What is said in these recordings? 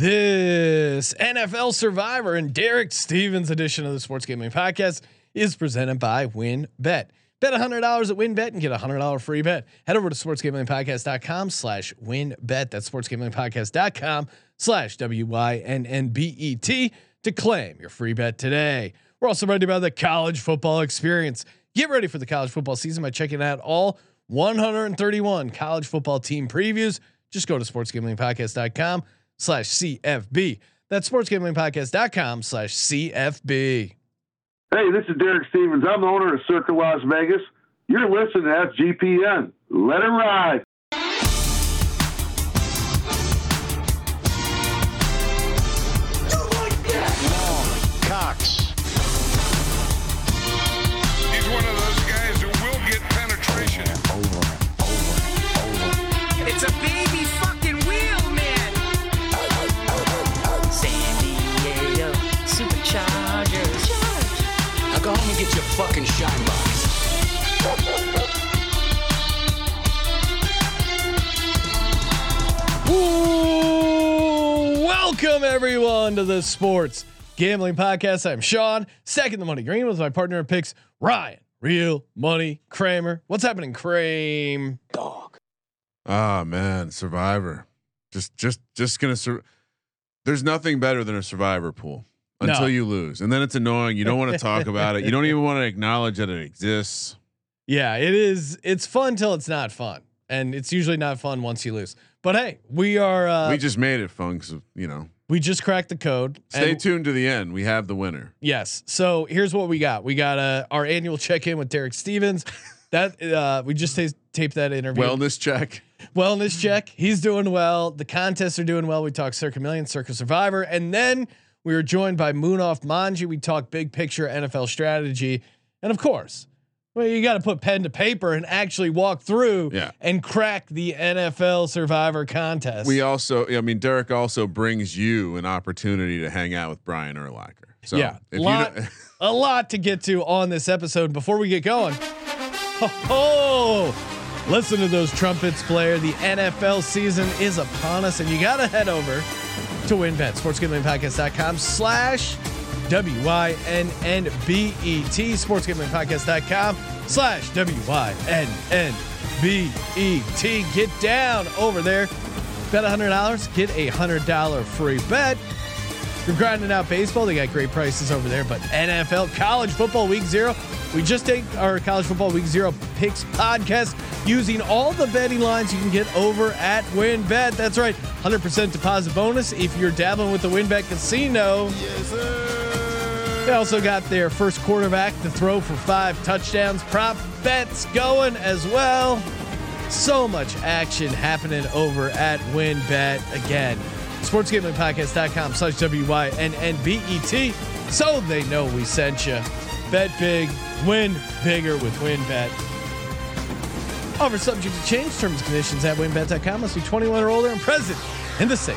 This NFL Survivor and Derek Stevens edition of the Sports Gambling Podcast is presented by WynnBet. Bet $100 at WynnBet and get a $100 free bet. Head over to sportsgamblingpodcast.com slash wynnbet. That's sportsgamblingpodcast.com slash W-Y-N-N-B-E-T to claim your free bet today. We're also ready about the college football experience. Get ready for the college football season by checking out all 131 college football team previews. Just go to sportsgamblingpodcast.com slash CFB. That's sportsgamblingpodcast.com slash CFB. Hey, this is Derek Stevens. I'm the owner of Circa Las Vegas. You're listening to SGPN. Let it ride. Fucking shine box. Ooh, welcome everyone to the Sports Gambling Podcast. I'm Sean, second the money green with my partner in picks, Ryan, real money Kramer. What's happening, Kramer? Dog. Ah man, Survivor. Just just just gonna. Sur- There's nothing better than a Survivor pool until No. you lose, and then it's annoying. You don't want to talk about it. You don't even want to acknowledge that it exists. Yeah, it is. It's fun till it's not fun, and it's usually not fun once you lose. But hey, we are. Uh, we just made it fun because you know. We just cracked the code. Stay tuned to the end. We have the winner. Yes. So here's what we got. We got uh, our annual check in with Derek Stevens. That uh, we just ta- taped that interview. Wellness check. wellness check. He's doing well. The contests are doing well. We talked Circa Million, Circa Survivor, and then we were joined by Munaf Manji. We talked big picture NFL strategy, and of course, well, you got to put pen to paper and actually walk through Yeah. and crack the NFL Survivor contest. We also, I mean, Derek also brings you an opportunity to hang out with Brian Urlacher. So yeah, if lot, a lot to get to on this episode. Before we get going, oh, listen to those trumpets, Blair. The NFL season is upon us, and you got to head over to WynnBet, sportsgamblingpodcast.com slash W-Y-N-N-B-E-T, sportsgamblingpodcast.com slash W-Y-N-N-B-E-T. Get down over there. Bet $100, get a $100 free bet. You're grinding out baseball. They got great prices over there. But NFL, college football week zero. We just take our college football week zero picks podcast using all the betting lines you can get over at WynnBet. That's right, 100% deposit bonus if you're dabbling with the WynnBet Casino. Yes, sir. They also got their first quarterback to throw for five touchdowns. Prop bets going as well. So much action happening over at WynnBet again. SportsGamblingPodcast.com slash W-Y-N-N-B-E-T so they know we sent you. Bet big, win bigger with WynnBet. Offer subject to change. Terms and conditions at wynnbet.com. Must be 21 or older and present in the state.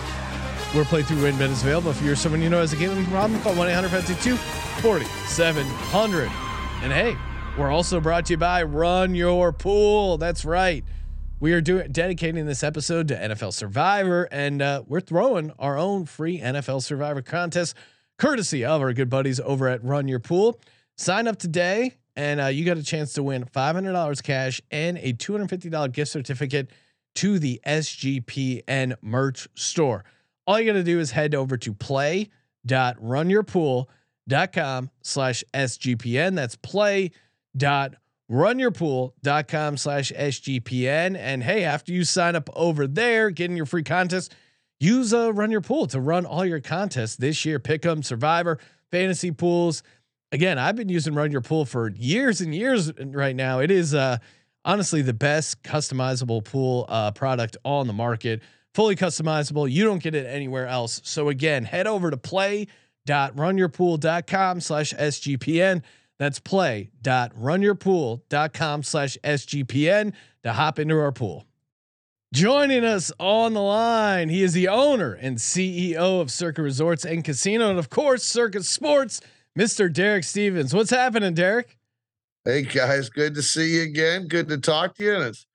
Where playthrough WynnBet is available. If you're someone you know has a gambling problem, call 1 800 52 4700. And hey, we're also brought to you by Run Your Pool. That's right. We are doing dedicating this episode to NFL Survivor, and uh, we're throwing our own free NFL Survivor contest, courtesy of our good buddies over at Run Your Pool. Sign up today, and uh, you got a chance to win five hundred dollars cash and a two hundred fifty dollar gift certificate to the SGPN merch store. All you got to do is head over to play.runyourpool.com slash SGPN. That's play dot runyourpool.com slash SGPN. And hey, after you sign up over there, getting your free contest, use uh, Run Your Pool to run all your contests this year. Pick 'em, Survivor, fantasy pools. Again, I've been using Run Your Pool for years and years right now. It is uh, honestly the best customizable pool uh, product on the market. Fully customizable. You don't get it anywhere else. So again, head over to play.runyourpool.com slash SGPN. That's play.runyourpool.com slash SGPN to hop into our pool. Joining us on the line, he is the owner and CEO of Circa Resorts and Casino, and of course, Circa Sports, Mr. Derek Stevens. What's happening, Derek? Hey guys, good to see you again. Good to talk to you. And it's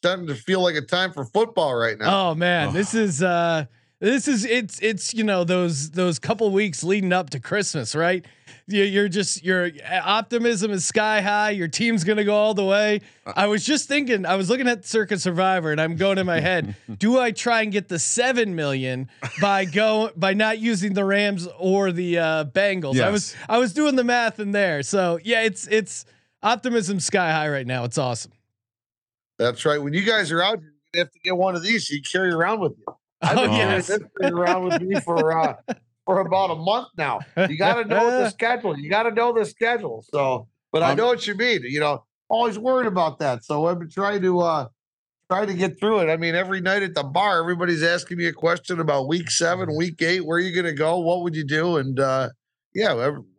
starting to feel like a time for football right now. Oh man, this is uh This is it's it's you know those those couple weeks leading up to Christmas, right? You- You're just your optimism is sky high. Your team's gonna go all the way. I was just thinking. I was looking at Circa Survivor, and I'm going in my head. do I try and get the seven million by go by not using the Rams or the uh, Bengals? I was I was doing the math in there. So yeah, it's it's optimism sky high right now. It's awesome. That's right. When you guys are out, you have to get one of these. You carry around with you. I've Oh been carrying yes. around with me for uh, for about a month now. You got to know the schedule. You got to know the schedule. So, but I Um, know what you mean. You know, always worried about that. So I've been trying to uh try to get through it. I mean, every night at the bar, everybody's asking me a question about week seven, week eight. Where are you going to go? What would you do? And uh yeah,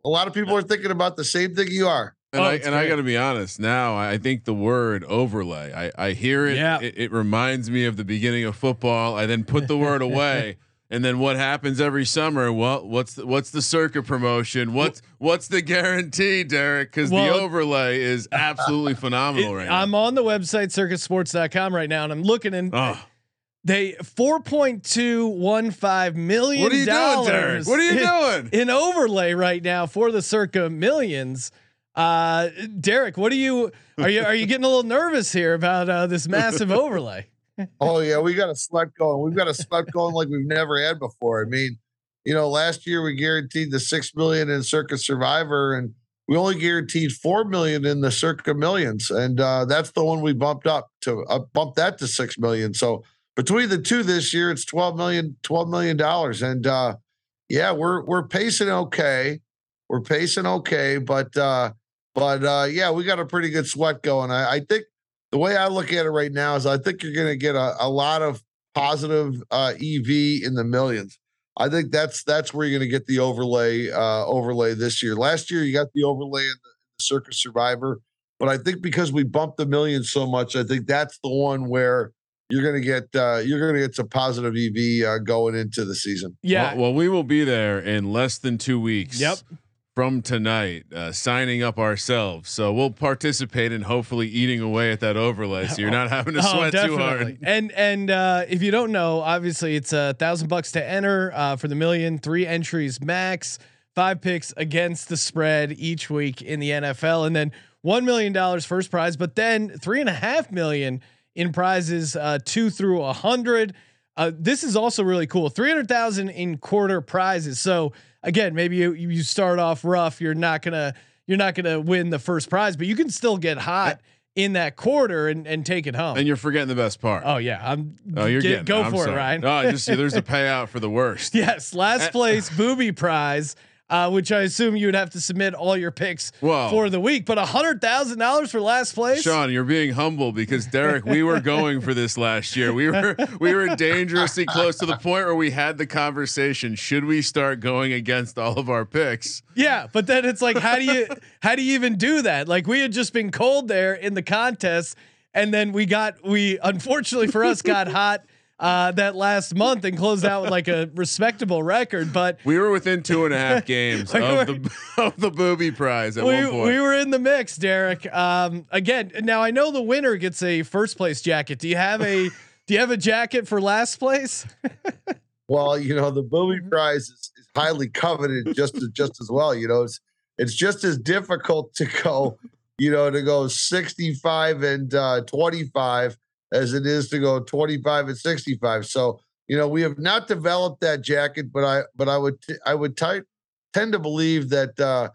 a lot of people are thinking about the same thing you are. And Oh, I it's and I got to be honest. Now I think the word overlay. I I hear it, Yeah. it. It reminds me of the beginning of football. I then put the word away. And then what happens every summer? Well, what's the, what's the Circa promotion? What's what's the guarantee, Derek? Because the overlay is absolutely phenomenal It- right now. I'm on the website circasports.com right now, and I'm looking and Oh, they 4.215 million. what are you doing, Derek? What are you doing? in overlay right now for the circa millions? Uh, Derek, what are you? Are you are you getting a little nervous here about uh, this massive overlay? Oh yeah, we got a sweat going. We've got a sweat going like we've never had before. I mean, you know, last year we guaranteed the six million in Circa Survivor, and we only guaranteed four million in the Circa Millions, and uh, that's the one we bumped up to uh, bump that to six million. So between the two this year, it's 12 million, 12 million dollars, and uh, yeah, we're we're pacing okay. We're pacing okay, but uh, but uh, yeah, we got a pretty good sweat going. I, I think the way I look at it right now is I think you're going to get a, a lot of positive uh, EV in the millions. I think that's that's where you're going to get the overlay uh, overlay this year. Last year you got the overlay in the, the Circa Survivor, but I think because we bumped the millions so much, I think that's the one where you're going to get uh, you're going to get some positive EV uh, going into the season. Yeah, Well, well, we will be there in less than two weeks. Yep. From tonight, uh, signing up ourselves, so we'll participate in hopefully eating away at that overlay. So you're not having to sweat too hard. And and uh, if you don't know, obviously it's a thousand bucks to enter uh, for the million, three entries max. Five picks against the spread each week in the NFL, and then one million dollars first prize. But then three and a half million in prizes, uh, two through a hundred. Uh, this is also really cool. Three hundred thousand in quarter prizes. So again, maybe you you start off rough. You're not gonna you're not gonna win the first prize, but you can still get hot in that quarter and and take it home. And you're forgetting the best part. Oh yeah, I'm. Oh, you're get- getting go it. For sorry. it, Ryan. Oh, I just see there's a payout for the worst. yes, last place booby prize, uh, which I assume you would have to submit all your picks Whoa. for the week, but a hundred thousand dollars for last place. Sean, you're being humble because Derek, we were going for this last year. We were we were dangerously close to the point where we had the conversation: should we start going against all of our picks? Yeah, but then it's like, how do you how do you even do that? Like we had just been cold there in the contest, and then we got we unfortunately for us got hot uh, that last month and closed out with like a respectable record, but. We were within two and a half games Like of the of the booby prize at we, one point. we were in the mix, Derek. Um, again, now I know the winner gets a first place jacket. Do you have a do you have a jacket for last place? Well, you know, the booby prize is, is highly coveted just as just as well. You know, it's it's just as difficult to go, you know, to go 65 and uh 25 as it is to go 25 and 65. So, you know, we have not developed that jacket, but I but I would t- I would t- tend to believe that uh,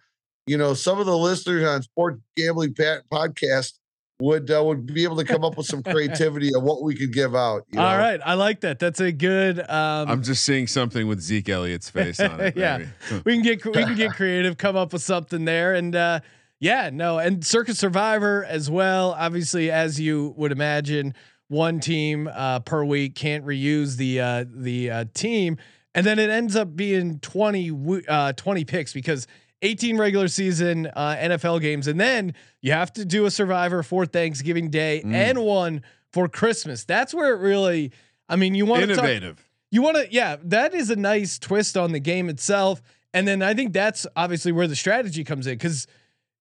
you know, some of the listeners on Sports Gambling Pat podcast would uh, would be able to come up with some creativity of what we could give out. You All know? right, I like that. That's a good. Um, I'm just seeing something with Zeke Elliott's face on it. Yeah. maybe. we can get we can get creative, come up with something there, and uh, yeah, no, and Circa Survivor as well. Obviously, as you would imagine, one team uh, per week can't reuse the uh, the uh, team, and then it ends up being 20, uh, 20 picks because. 18 regular season uh, NFL games, and then you have to do a Survivor for Thanksgiving Day Mm. and one for Christmas. That's where it really, I mean, you want to talk, Innovative. you want to, yeah, that is a nice twist on the game itself. And then I think that's obviously where the strategy comes in because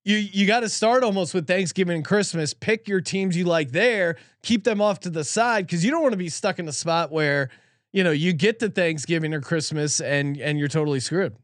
you you got to start almost with Thanksgiving and Christmas. Pick your teams you like there, keep them off to the side because you don't want to be stuck in a spot where you know, you get to Thanksgiving or Christmas and and you're totally screwed.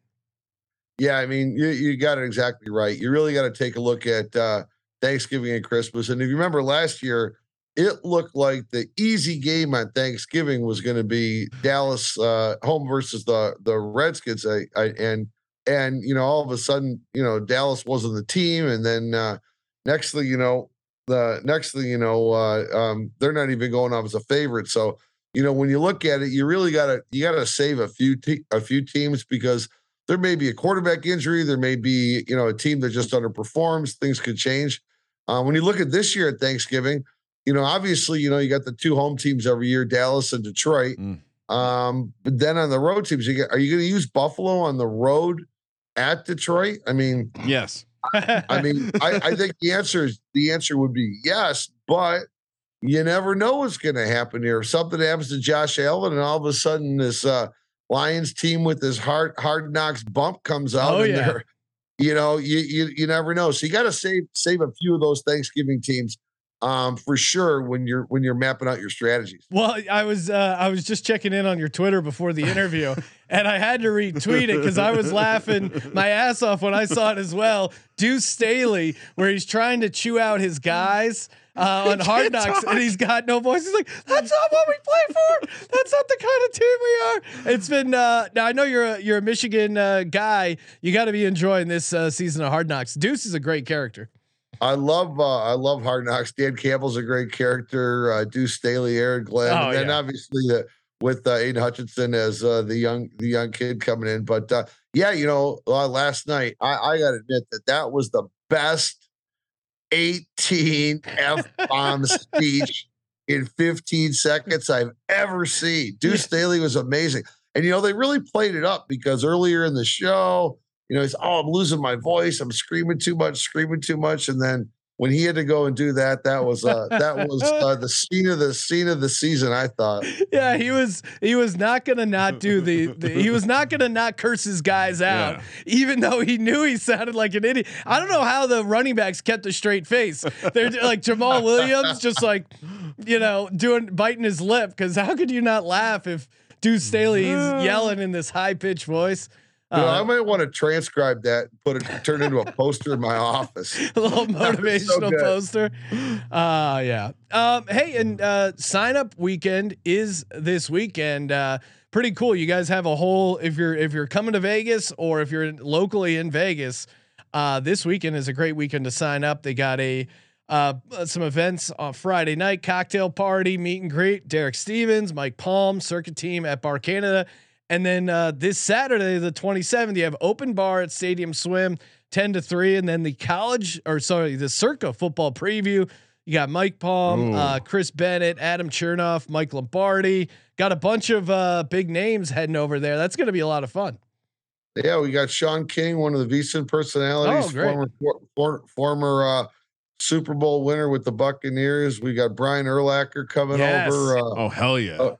Yeah, I mean, you you got it exactly right. You really got to take a look at uh, Thanksgiving and Christmas. And if you remember last year, it looked like the easy game on Thanksgiving was going to be Dallas uh, home versus the the Redskins. I, I, and and you know, all of a sudden, you know, Dallas wasn't the team, and then uh, next thing you know, the next thing you know, uh, um, they're not even going off as a favorite. So you know, when you look at it, you really got to you got to save a few te- a few teams because there may be a quarterback injury, there may be you know a team that just underperforms. Things could change. Uh, when you look at this year at Thanksgiving, you know, obviously, you know, you got the two home teams every year, Dallas and Detroit. Mm. Um, but then on the road teams, you get, are you going to use Buffalo on the road at Detroit? I mean, Yes. I mean, I, I think the answer is the answer would be yes, but you never know what's going to happen here. If something happens to Josh Allen, and all of a sudden this uh, Lions team with this hard hard knocks bump comes out, Oh, and yeah. you know, you you you never know. So you got to save save a few of those Thanksgiving teams um, for sure when you're when you're mapping out your strategies. Well, I was uh, I was just checking in on your Twitter before the interview, and I had to retweet it because I was laughing my ass off when I saw it as well. Deuce Staley, where he's trying to chew out his guys uh, on Hard Knocks, and he's got no voice. He's like, "That's not what we play for. That's not the kind of team we are." It's been uh, now. I know you're a you're a Michigan uh, guy. You got to be enjoying this uh, season of Hard Knocks. Deuce is a great character. I love uh, I love Hard Knocks. Dan Campbell's a great character. Uh, Deuce Staley, Aaron Glenn, Oh, and then yeah. obviously the, with uh, Aidan Hutchinson as uh, the young the young kid coming in. But uh, yeah, you know, uh, last night I, I got to admit that that was the best 18 f bomb speech in 15 seconds I've ever seen. Deuce Staley was amazing, and you know they really played it up because earlier in the show you know, he's oh, I'm losing my voice. I'm screaming too much, screaming too much. And then when he had to go and do that, that was uh that was uh, the scene of the scene of the season. I thought. Yeah, he was he was not gonna not do the, the he was not gonna not curse his guys out, Yeah. even though he knew he sounded like an idiot. I don't know how the running backs kept a straight face. They're like Jamaal Williams, just like you know, doing biting his lip. Because how could you not laugh if Deuce Staley's yelling in this high pitched voice? You know, I Uh, might want to transcribe that, put it, turn it into a poster in my office. a little was so motivational poster. Uh yeah. Um hey and uh sign up weekend is this weekend. Uh pretty cool. You guys have a whole if you're if you're coming to Vegas or if you're locally in Vegas, uh this weekend is a great weekend to sign up. They got a uh some events on Friday night, cocktail party, meet and greet, Derek Stevens, Mike Palm, Circa team at Bar Canada. And then uh, this Saturday, the 27th, you have open bar at Stadium Swim, 10 to 3. And then the college, or sorry, the Circa football preview. You got Mike Palm, uh, Chris Bennett, Adam Chernoff, Mike Lombardi. Got a bunch of uh, big names heading over there. That's going to be a lot of fun. Yeah, we got Shaun King, one of the VSiN personalities, Oh, former for, for- former uh, Super Bowl winner with the Buccaneers. We got Brian Urlacher coming Yes. over. Uh, Oh hell yeah.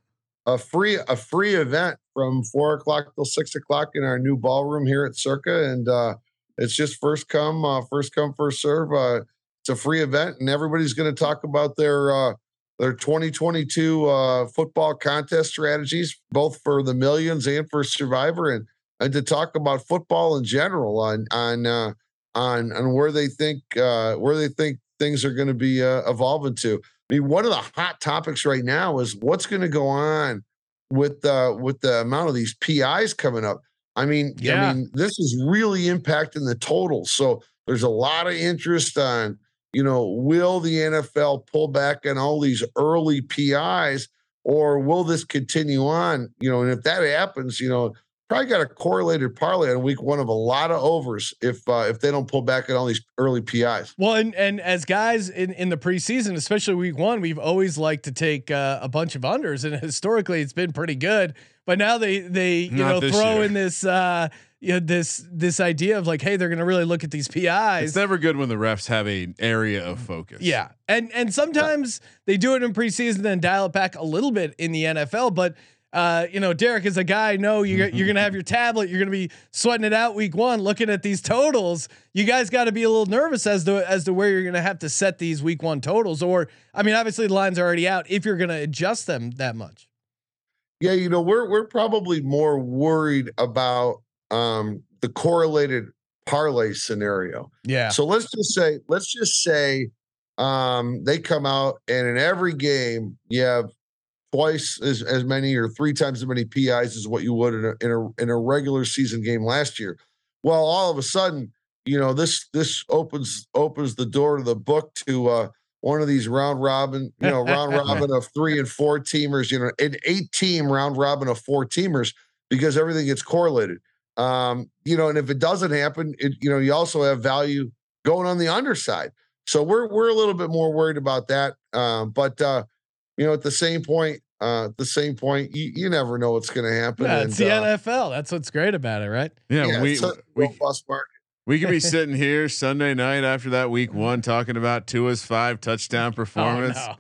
A free a free event from four o'clock till six o'clock in our new ballroom here at Circa, and uh, it's just first come uh, first come first serve. Uh, it's a free event, and everybody's going to talk about their uh, their 2022 uh, football contest strategies, both for the millions and for Survivor, and and to talk about football in general on on uh, on on where they think uh, where they think things are going to be uh, evolving to. I mean, one of the hot topics right now is what's going to go on with uh, with the amount of these PIs coming up. I mean, Yeah. I mean, this is really impacting the totals. So there's a lot of interest on, you know, will the NFL pull back on all these early PIs, or will this continue on? You know, and if that happens, you know, probably got a correlated parlay on week one of a lot of overs if uh, if they don't pull back at all these early PIs. Well, and, and as guys in, in the preseason, especially week one, we've always liked to take uh, a bunch of unders, and historically it's been pretty good. But now they they you Not know throw year. in this uh, you know, this this idea of like, hey, they're going to really look at these PIs. It's never good when the refs have an area of focus. Yeah, and and sometimes they do it in preseason, then dial it back a little bit in the NFL. But uh, you know, Derek is a guy. No, you're you're gonna have your tablet. You're gonna be sweating it out week one, looking at these totals. You guys got to be a little nervous as to as to where you're gonna have to set these week one totals. Or I mean, obviously the lines are already out. If you're gonna adjust them that much. Yeah, you know, we're we're probably more worried about um the correlated parlay scenario. Yeah. So let's just say, let's just say um they come out and in every game you have twice as, as many or three times as many PIs as what you would in a, in a in a regular season game last year. Well, all of a sudden, you know, this this opens opens the door to the book to uh one of these round robin, you know, round robin of three and four teamers, you know, an eight team round robin of four teamers because everything gets correlated. Um, you know, and if it doesn't happen, it, you know, you also have value going on the underside. So we're we're a little bit more worried about that. Um, but uh, you know, at the same point, uh, at the same point, you, you never know what's going to happen. Yeah, and, it's the uh, NFL. That's what's great about it, right? Yeah, yeah, we it's a we robust market. we could be sitting here Sunday night after that week one talking about Tua's five touchdown performance. Oh, no.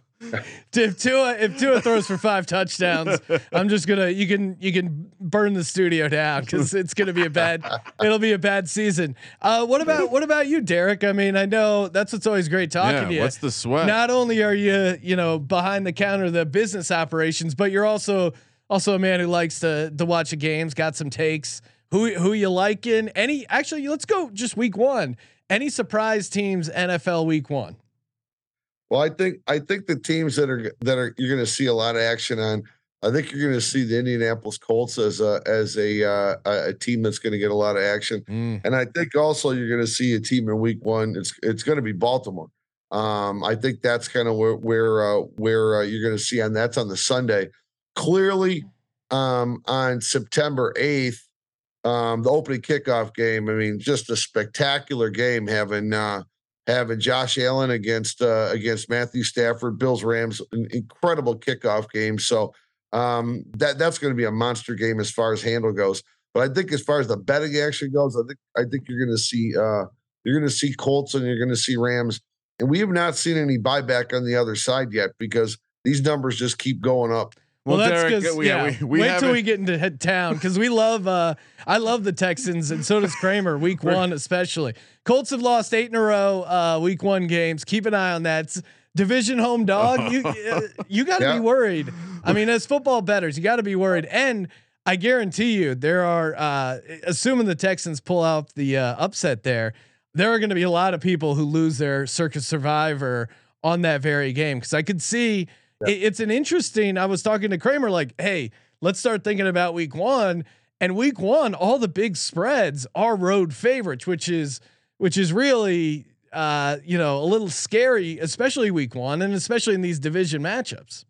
If Tua if Tua throws for five touchdowns, I'm just gonna you can you can burn the studio down because it's gonna be a bad it'll be a bad season. Uh, what about what about you, Derek? I mean, I know that's what's always great talking Yeah, to you. what's the sweat? Not only are you you know behind the counter the business operations, but you're also also a man who likes to to watch the games. Got some takes. Who who you liking? Any actually, let's go just week one. Any surprise teams NFL week one? Well, I think I think the teams that are that are you're going to see a lot of action on. I think you're going to see the Indianapolis Colts as a as a uh, a team that's going to get a lot of action, and I think also you're going to see a team in Week One. It's it's going to be Baltimore. Um, I think that's kind of where where uh, where uh, you're going to see, and that's on the Sunday. Clearly, um, on September eighth, um, the opening kickoff game. I mean, just a spectacular game having. Uh, having Josh Allen against uh, against Matthew Stafford, Bills Rams, an incredible kickoff game. So um, that that's going to be a monster game as far as handle goes. But I think as far as the betting action goes, I think I think you're going to see uh, you're going to see Colts and you're going to see Rams, and we have not seen any buyback on the other side yet because these numbers just keep going up. Well, Well, that's Derek, because we- yeah. we- we wait till we get into head town because we love. uh I love the Texans and so does Kramer. Week one especially. Colts have lost eight in a row. Uh, week one games. Keep an eye on that. It's division home dog. You uh, you got to Yeah. be worried. I mean, as football betters, you got to be worried. And I guarantee you, there are uh, assuming the Texans pull out the uh, upset there. There are going to be a lot of people who lose their Circa Survivor on that very game because I could see it, it's an interesting. I was talking to Kramer like, hey, let's start thinking about week one. And week one, all the big spreads are road favorites, which is which is really uh, you know a little scary, especially week one, and especially in these division matchups.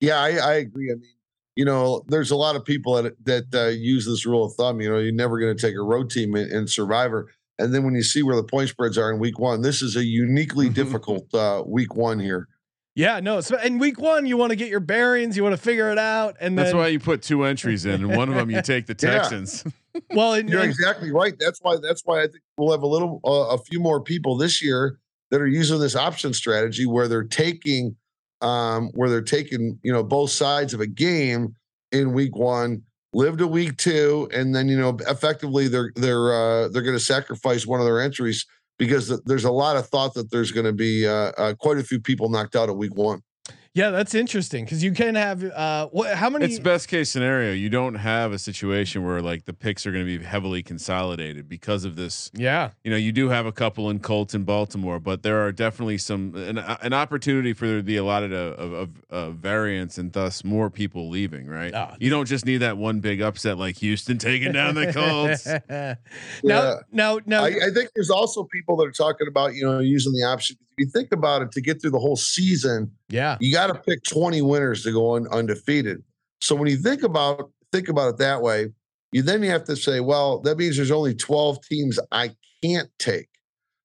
Yeah, I, I agree. I mean, you know, there's a lot of people that that uh, use this rule of thumb. You know, you're never going to take a road team in, in Survivor, and then when you see where the point spreads are in Week One, this is a uniquely difficult uh, Week One here. Yeah, no. So in week one, you want to get your bearings, you want to figure it out, and That's then why you put two entries in, and one of them you take the Yeah. Texans. well, and, You're and- exactly right. That's why. That's why I think we'll have a little, uh, a few more people this year that are using this option strategy where they're taking, um, where they're taking, you know, both sides of a game in week one, live to week two, and then you know, effectively they're they're uh, they're going to sacrifice one of their entries because there's a lot of thought that there's going to be uh, uh, quite a few people knocked out at week one. Yeah, that's interesting because you can have uh, what? How many? It's best case scenario. You don't have a situation where like the picks are going to be heavily consolidated because of this. yeah, You know, you do have a couple in Colts and Baltimore, but there are definitely some an, an opportunity for there to be a lot of of, of, of variance and thus more people leaving. Right? Ah. you don't just need that one big upset like Houston taking down the Colts. no, Yeah. now, now, I, I think there's also people that are talking about you know using the option. If you think about it, to get through the whole season, yeah, you got to pick 20 winners to go un, undefeated. So when you think about think about it that way, you then you have to say, well, that means there's only 12 teams I can't take.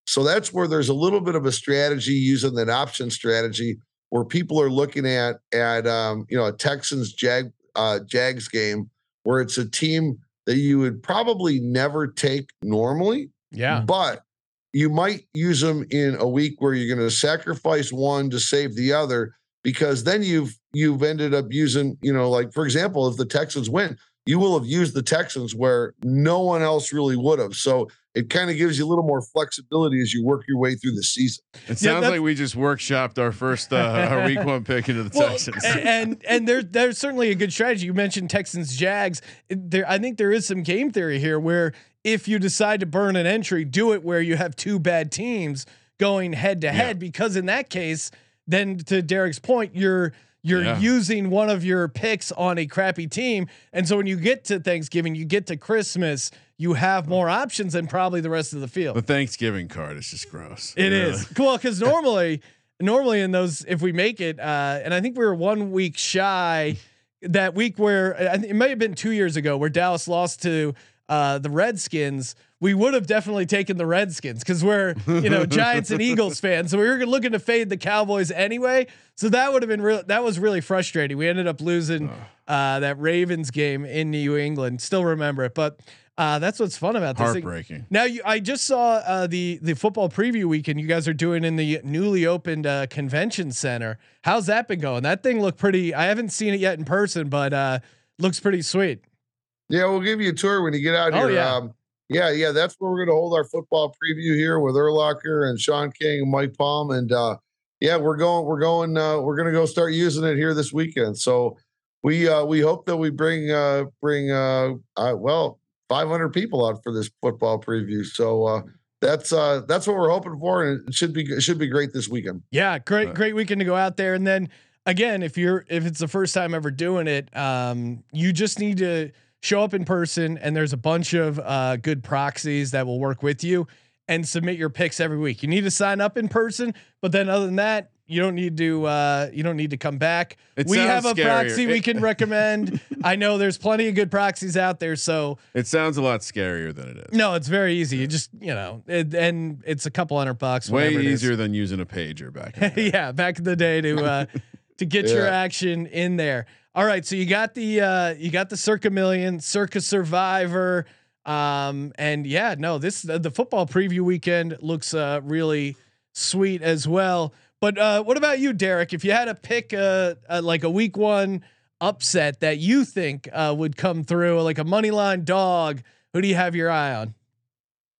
So that's where there's a little bit of a strategy using that option strategy where people are looking at at um, you know a Texans Jag uh, Jags game where it's a team that you would probably never take normally, yeah, but you might use them in a week where you're going to sacrifice one to save the other because then you've you've ended up using you know like for example if the Texans win you will have used the Texans where no one else really would have. So it kind of gives you a little more flexibility as you work your way through the season. It sounds that's- like we just workshopped our first uh, our week one pick into the Well, Texans. a- and and there's there's certainly a good strategy. You mentioned Texans Jags. There, I think there is some game theory here where if you decide to burn an entry, do it where you have two bad teams going head to head, because in that case, then to Derek's point, you're you're Yeah. using one of your picks on a crappy team, and so when you get to Thanksgiving, you get to Christmas, you have more options than probably the rest of the field. the Thanksgiving card is just gross. It Really. is cool because normally, normally in those, if we make it, uh, and I think we were one week shy that week where it may have been two years ago where Dallas lost to uh, the Redskins. We would have definitely taken the Redskins because we're you know Giants and Eagles fans, so we were looking to fade the Cowboys anyway. So that would have been real. That was really frustrating. We ended up losing uh, that Ravens game in New England. Still remember it, but. Uh, that's what's fun about this. thing. Heartbreaking. Now you, I just saw uh, the the football preview weekend you guys are doing in the newly opened uh, convention center. How's that been going? That thing looked pretty. I haven't seen it yet in person, but uh, looks pretty sweet. Yeah, we'll give you a tour when you get out Oh, here. yeah. Um, yeah, yeah, that's where we're going to hold our football preview here with Urlacher and Shaun King and Mike Palm, and uh, yeah, we're going, we're going, uh, we're going to go start using it here this weekend. So we uh, we hope that we bring uh, bring uh, uh, well 500 people out for this football preview. So uh, that's uh, that's what we're hoping for, and it should be it should be great this weekend. Yeah, great Right. great weekend to go out there. And then again, if you're if it's the first time ever doing it, um, you just need to show up in person, and there's a bunch of uh, good proxies that will work with you and submit your picks every week. You need to sign up in person, but then other than that. You don't need to. Uh, you don't need to come back. It we have a scarier. proxy we can recommend. I know there's plenty of good proxies out there. So It sounds a lot scarier than it is. no, it's very easy. You just you know, it, and it's a couple hundred bucks. Way whatever it is. easier than using a pager back. In the day. yeah, back in the day to uh to get your action in there. All right, so you got the uh you got the Circa Million, Circa Survivor, um, and yeah, no, this the, the football preview weekend looks uh really sweet as well. But uh what about you, Derek? If you had to pick a, a like a week one upset that you think uh would come through, like a money line dog, who do you have your eye on?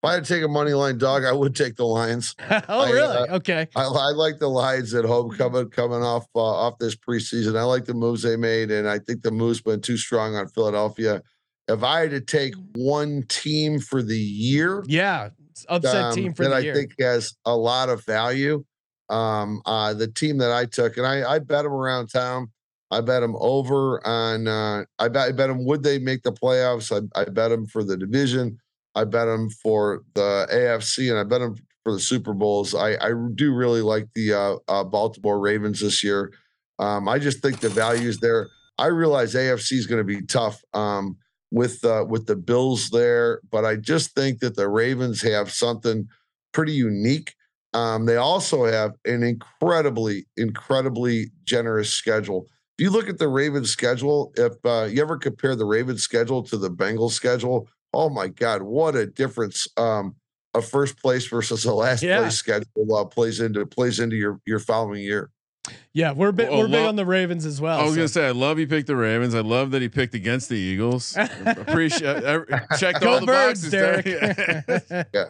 If I had to take a money line dog, I would take the Lions. oh, I, really? uh, okay. I, I like the Lions at home coming coming off uh, off this preseason. I like the moves they made, and I think the moves been too strong on Philadelphia. If I had to take one team for the year, Yeah, upset um, team for the year that the I year. think has a lot of value, um, uh, the team that I took, and I, I bet them around town. I bet them over on. Uh, I bet I bet them would they make the playoffs. I, I bet them for the division. I bet them for the AFC, and I bet them for the Super Bowls. I, I do really like the uh, uh, Baltimore Ravens this year. Um, I just think the values there. I realize AFC is going to be tough um, with uh, with the Bills there, but I just think that the Ravens have something pretty unique. Um, they also have an incredibly, incredibly generous schedule. If you look at the Ravens schedule, if uh, you ever compare the Ravens schedule to the Bengals schedule, oh my God, what a difference! Um, a first place versus a last Yeah. place schedule uh, plays into plays into your your following year. Yeah, we're big, Well, we're big on the Ravens as well. I was so- gonna say, I love he picked the Ravens. I love that he picked against the Eagles. Appreciate uh, checked Go all the birds, boxes, Derek. Yeah.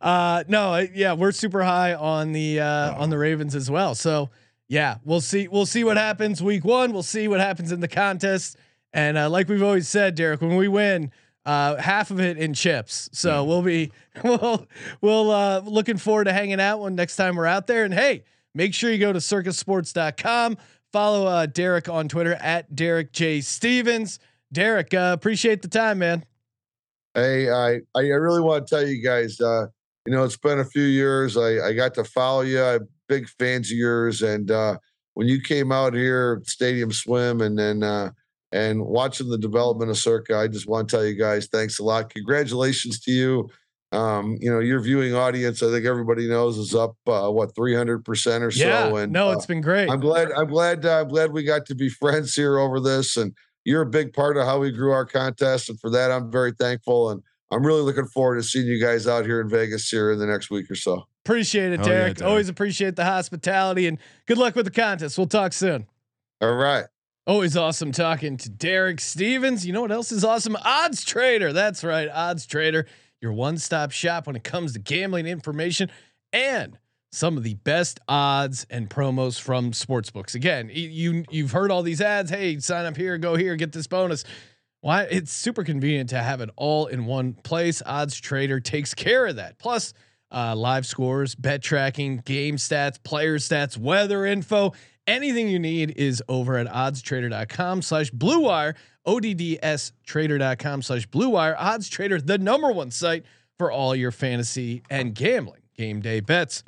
Uh, no, yeah, we're super high on the uh, on the Ravens as well. So yeah, we'll see. We'll see what happens week one. We'll see what happens in the contest. And uh, like we've always said, Derek, when we win, uh, half of it in chips. So we'll be we'll we'll uh, looking forward to hanging out when next time we're out there. And hey, make sure you go to circasports.com. Follow uh, Derek on Twitter at Derek J Stevens. Derek, uh, appreciate the time, man. Hey, I I really want to tell you guys, uh, you know, it's been a few years. I I got to follow you. I'm big fans of yours, and uh, when you came out here, Stadium Swim, and then uh, and watching the development of Circa, I just want to tell you guys, thanks a lot. Congratulations to you. Um, you know, your viewing audience, I think everybody knows, is up uh, what 300 percent or yeah, so. And no, uh, it's been great. I'm glad. I'm glad. Uh, I'm glad we got to be friends here over this, and you're a big part of how we grew our contest, and for that, I'm very thankful. And I'm really looking forward to seeing you guys out here in Vegas here in the next week or so. Appreciate it, Hell yeah, Derek. Derek. Always appreciate the hospitality and good luck with the contest. We'll talk soon. All right. Always awesome talking to Derek Stevens. You know what else is awesome? Odds Trader. That's right, Odds Trader, your one-stop shop when it comes to gambling information and some of the best odds and promos from sportsbooks. Again, you you've heard all these ads. Hey, sign up here, go here, get this bonus. Why? It's super convenient to have it all in one place. Odds Trader takes care of that. Plus, uh, live scores, bet tracking, game stats, player stats, weather info. Anything you need is over at oddstrader.com slash blue wire, ODDS trader.com slash blue wire. Odds Trader, the number one site for all your fantasy and gambling game day bets.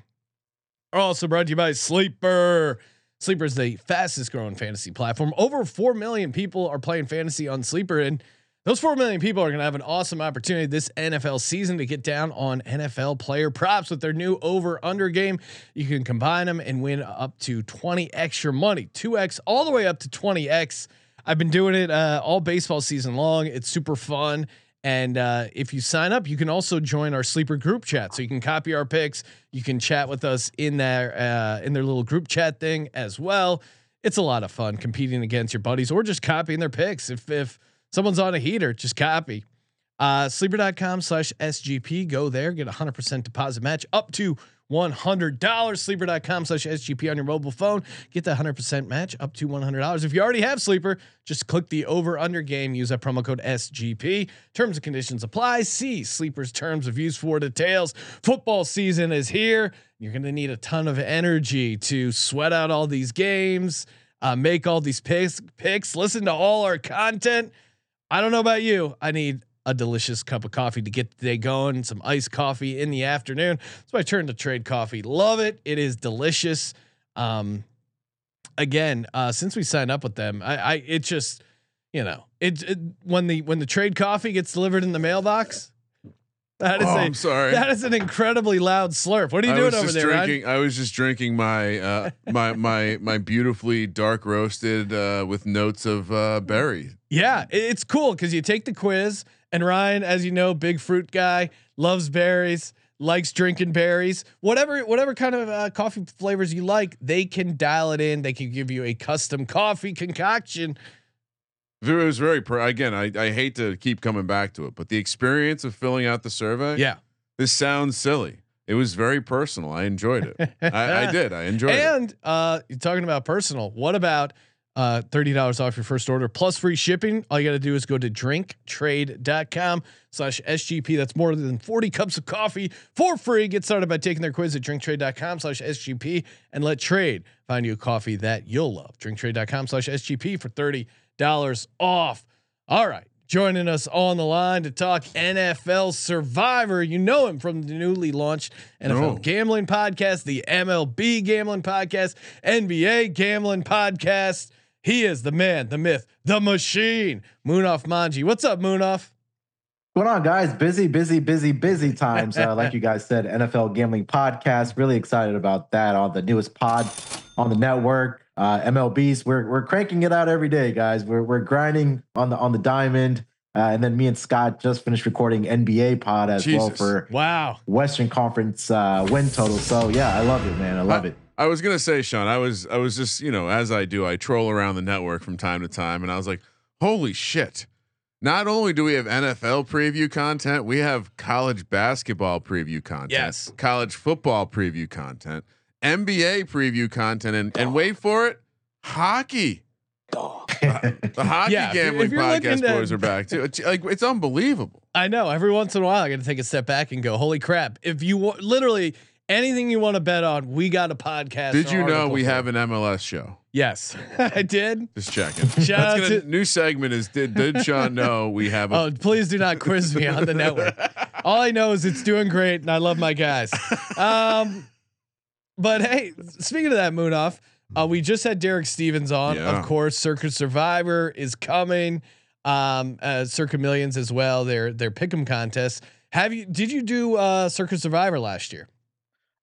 Also brought to you by Sleeper. Sleeper is the fastest growing fantasy platform. Over 4 million people are playing fantasy on Sleeper, and those 4 million people are going to have an awesome opportunity this NFL season to get down on NFL player props with their new over under game. You can combine them and win up to 20 extra money, 2x all the way up to 20x. I've been doing it uh, all baseball season long. It's super fun. And uh, if you sign up, you can also join our sleeper group chat. So you can copy our picks. You can chat with us in their uh, in their little group chat thing as well. It's a lot of fun competing against your buddies or just copying their picks. If if someone's on a heater, just copy. Uh, sleeper.com slash SGP. Go there, get a 100% deposit match up to $100. Sleeper.com slash SGP on your mobile phone. Get that 100% match up to $100. If you already have Sleeper, just click the over under game. Use that promo code SGP. Terms and conditions apply. See Sleeper's terms of use for details. Football season is here. You're going to need a ton of energy to sweat out all these games, uh, make all these picks, picks, listen to all our content. I don't know about you. I need a delicious cup of coffee to get the day going. Some iced coffee in the afternoon. So I turn to Trade Coffee. Love it. It is delicious. Um, again, uh, since we signed up with them, I, I it just you know it, it when the when the Trade Coffee gets delivered in the mailbox. That is Oh, a I'm sorry. that is an incredibly loud slurp. What are you I doing over there, Ryan? drinking. I was just drinking my uh, my my my beautifully dark roasted uh, with notes of uh, berry. Yeah, it's cool because you take the quiz, and Ryan, as you know, big fruit guy, loves berries, likes drinking berries. Whatever, whatever kind of uh, coffee flavors you like, they can dial it in. They can give you a custom coffee concoction. It was very again. I, I hate to keep coming back to it, but the experience of filling out the survey. Yeah, This sounds silly. It was very personal. I enjoyed it. I, I did. I enjoyed it. and uh, you're talking about personal. What about uh, thirty dollars off your first order plus free shipping? All you got to do is go to drinktrade.com slash SGP. That's more than 40 cups of coffee for free. Get started by taking their quiz at drinktrade.com slash SGP and let trade find you a coffee that you'll love. Drinktrade.com slash SGP for $30 off. All right. Joining us on the line to talk NFL Survivor. You know him from the newly launched NFL No. Gambling Podcast, the MLB Gambling Podcast, NBA Gambling Podcast. He is the man, the myth, the machine. Munaf Manji. What's up, Munaf? What's going on, guys? Busy, busy, busy, busy times. Uh, like you guys said, NFL Gambling Podcast. Really excited about that on the newest pod on the network. Uh, MLBs, we're we're cranking it out every day, guys. We're we're grinding on the on the diamond. Uh, and then me and Scott just finished recording NBA pod as well for Wow. Western Conference uh, win total. So yeah, I love it, man. I love it. I was gonna say, Sean. I was I was just you know as I do, I troll around the network from time to time, and I was like, holy shit! Not only do we have NFL preview content, we have college basketball preview content, Yes. college football preview content, NBA preview content, and and wait for it, hockey. The hockey Yeah, if gambling if you're podcast to- boys are back too. It's, like it's unbelievable. I know. Every once in a while, I got to take a step back and go, "Holy crap!" If you wa- literally anything you want to bet on, we got a podcast. Did you know we for have an MLS show? Yes, I did. Just checking. Shout out That's gonna, to- new segment is did did Sean know we have a Oh, please do not quiz me on the network. All I know is it's doing great, and I love my guys. Um, but hey, speaking of that, Munaf, uh, we just had Derek Stevens on. Yeah. Of course, Circa Survivor is coming. Um, uh, Circa Millions as well. Their their pick'em contest. Have you? Did you do uh, Circa Survivor last year?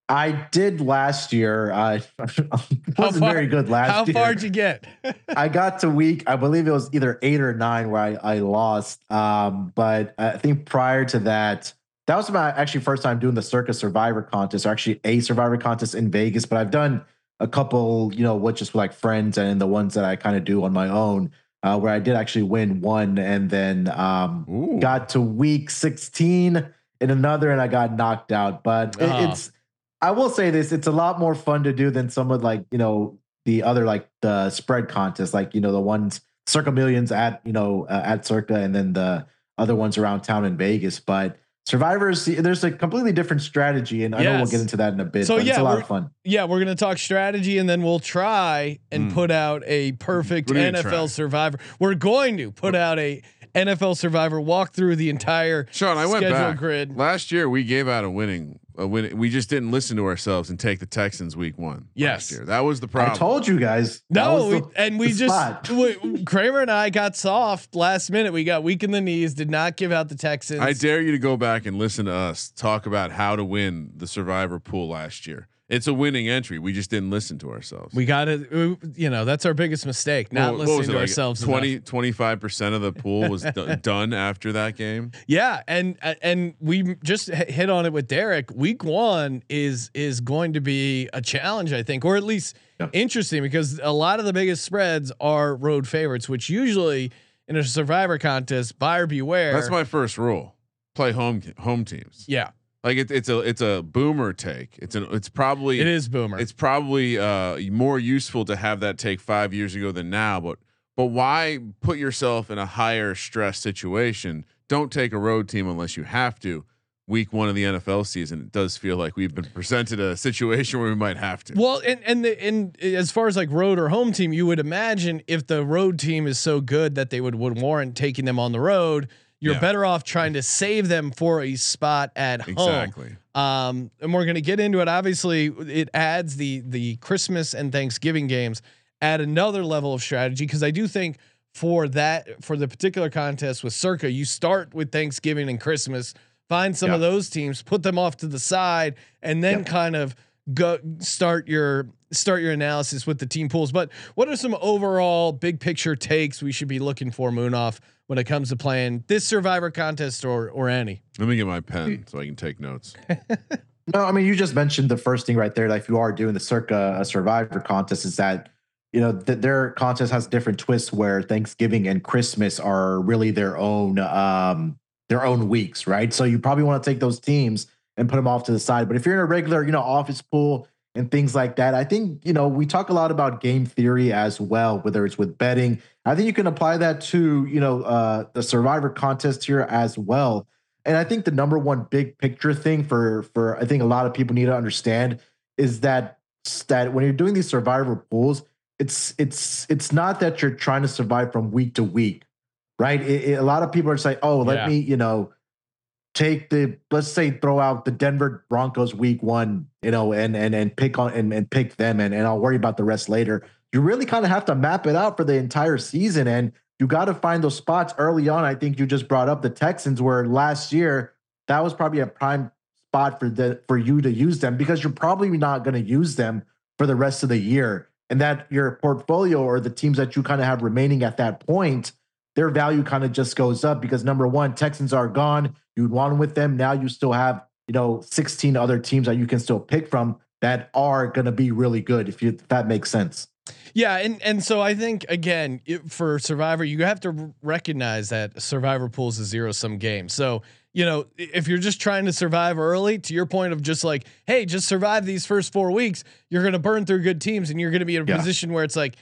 I did last year. I wasn't far- very good last How year. How far'd you get? I got to week, I believe it was either eight or nine where I, I lost. Um, but I think prior to that, that was my actually first time doing the Circa Survivor contest, or actually a Survivor contest in Vegas. But I've done a couple, you know, what just like friends and the ones that I kind of do on my own, uh, where I did actually win one and then um, Ooh. got to week 16 in another and I got knocked out. But it- Oh. it's, I will say this, it's a lot more fun to do than some of like, you know, the other like the spread contest like, you know, the ones circa millions at, you know, uh, at circa and then the other ones around town in Vegas. But survivors, there's a completely different strategy. And I know we'll get into that in a bit. So, but it's yeah, a lot we're- of fun. Yeah, we're gonna talk strategy and then we'll try and Mm. put out a perfect What do you mean NFL try? Survivor. We're going to put out a NFL Survivor walk through the entire Sean, I went schedule back grid. last year. We gave out a winning, a win. We just didn't listen to ourselves and take the Texans week one. Yes. last year. that was the problem. I told you guys. No, we, the- and we just we, Kramer and I got soft last minute. We got weak in the knees. Did not give out the Texans. I dare you to go back and listen to us talk about how to win the Survivor pool last year. It's a winning entry. We just didn't listen to ourselves. We got to, you know, that's our biggest mistake, not what listening it, to like ourselves. enough. 20, 25% of the pool was do- done after that game. Yeah, and and we just hit on it with Derek. Week one is is going to be a challenge, I think, or at least Yep. interesting because a lot of the biggest spreads are road favorites, which usually in a Survivor contest, buyer beware. That's my first rule. Play home home teams. yeah. Like it, it's a it's a boomer take. It's an it's probably It is boomer. it's probably uh, more useful to have that take five years ago than now. But but why put yourself in a higher stress situation? Don't take a road team unless you have to. Week one of the NFL season, it does feel like we've been presented a situation where we might have to. Well, and and the and as far as like road or home team, you would imagine if the road team is so good that they would would warrant taking them on the road, you're Yeah. better off trying to save them for a spot at home. exactly. Um, and we're going to get into it. Obviously, it adds the the Christmas and Thanksgiving games at another level of strategy because I do think for that for the particular contest with Circa, you start with Thanksgiving and Christmas, find some of those teams, put them off to the side, and then kind of go start your start your analysis with the team pools. But what are some overall big picture takes we should be looking for Munaf when it comes to playing this Survivor contest or or any? Let me get my pen so I can take notes. No, I mean you just mentioned the first thing right there. That if you are doing the circa a survivor contest, is that you know th- their contest has different twists where Thanksgiving and Christmas are really their own um their own weeks, right? So you probably want to take those teams and put them off to the side. But if you're in a regular, you know, office pool and things like that, I think you know we talk a lot about game theory as well, whether it's with betting. I think you can apply that to you know uh the survivor contest here as well. And I think the number one big picture thing for for I think a lot of people need to understand is that that when you're doing these survivor pools, it's it's it's not that you're trying to survive from week to week, right? It, it- a lot of people are saying, "Oh, let Yeah. me," you know, take the let's say throw out the Denver Broncos week one, you know, and and and pick on and, and pick them, and and I'll worry about the rest later. You really kind of have to map it out for the entire season, and you got to find those spots early on. I think you just brought up the Texans, where last year that was probably a prime spot for the for you to use them because you're probably not going to use them for the rest of the year, and that your portfolio or the teams that you kind of have remaining at that point, their value kind of just goes up because number one, Texans are gone. You'd want with them now. You still have you know 16 other teams that you can still pick from that are going to be really good if you if that makes sense. Yeah, and and so I think again it, for Survivor, you have to recognize that Survivor pool is a zero sum game. So you know if you're just trying to survive early, to your point of just like, hey, just survive these first four weeks, you're going to burn through good teams, and you're going to be in a Yeah. position where it's like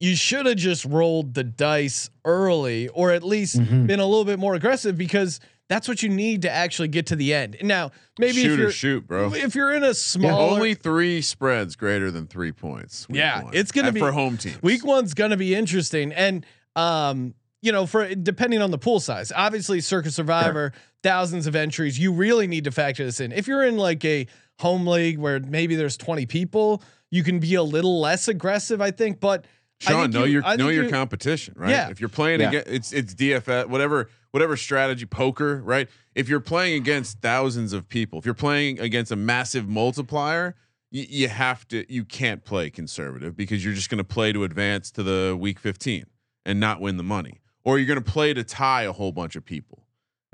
you should have just rolled the dice early, or at least Mhm. been a little bit more aggressive because that's what you need to actually get to the end. Now, maybe shoot if or you're shoot, bro. if you're in a small Only three spreads greater than three points. Yeah, one. it's gonna And be- for home teams. Week one's gonna be interesting, and um, you know, for depending on the pool size. Obviously, Circa Survivor, thousands of entries. You really need to factor this in. If you're in like a home league where maybe there's 20 people, you can be a little less aggressive, I think. But I Sean, know you- your know your competition, right? Yeah. If you're playing Yeah. against it's it's DFS, whatever whatever strategy, poker, right? If you're playing against thousands of people, if you're playing against a massive multiplier, you, you have to you can't play conservative because you're just going to play to advance to the week 15 and not win the money, or you're going to play to tie a whole bunch of people.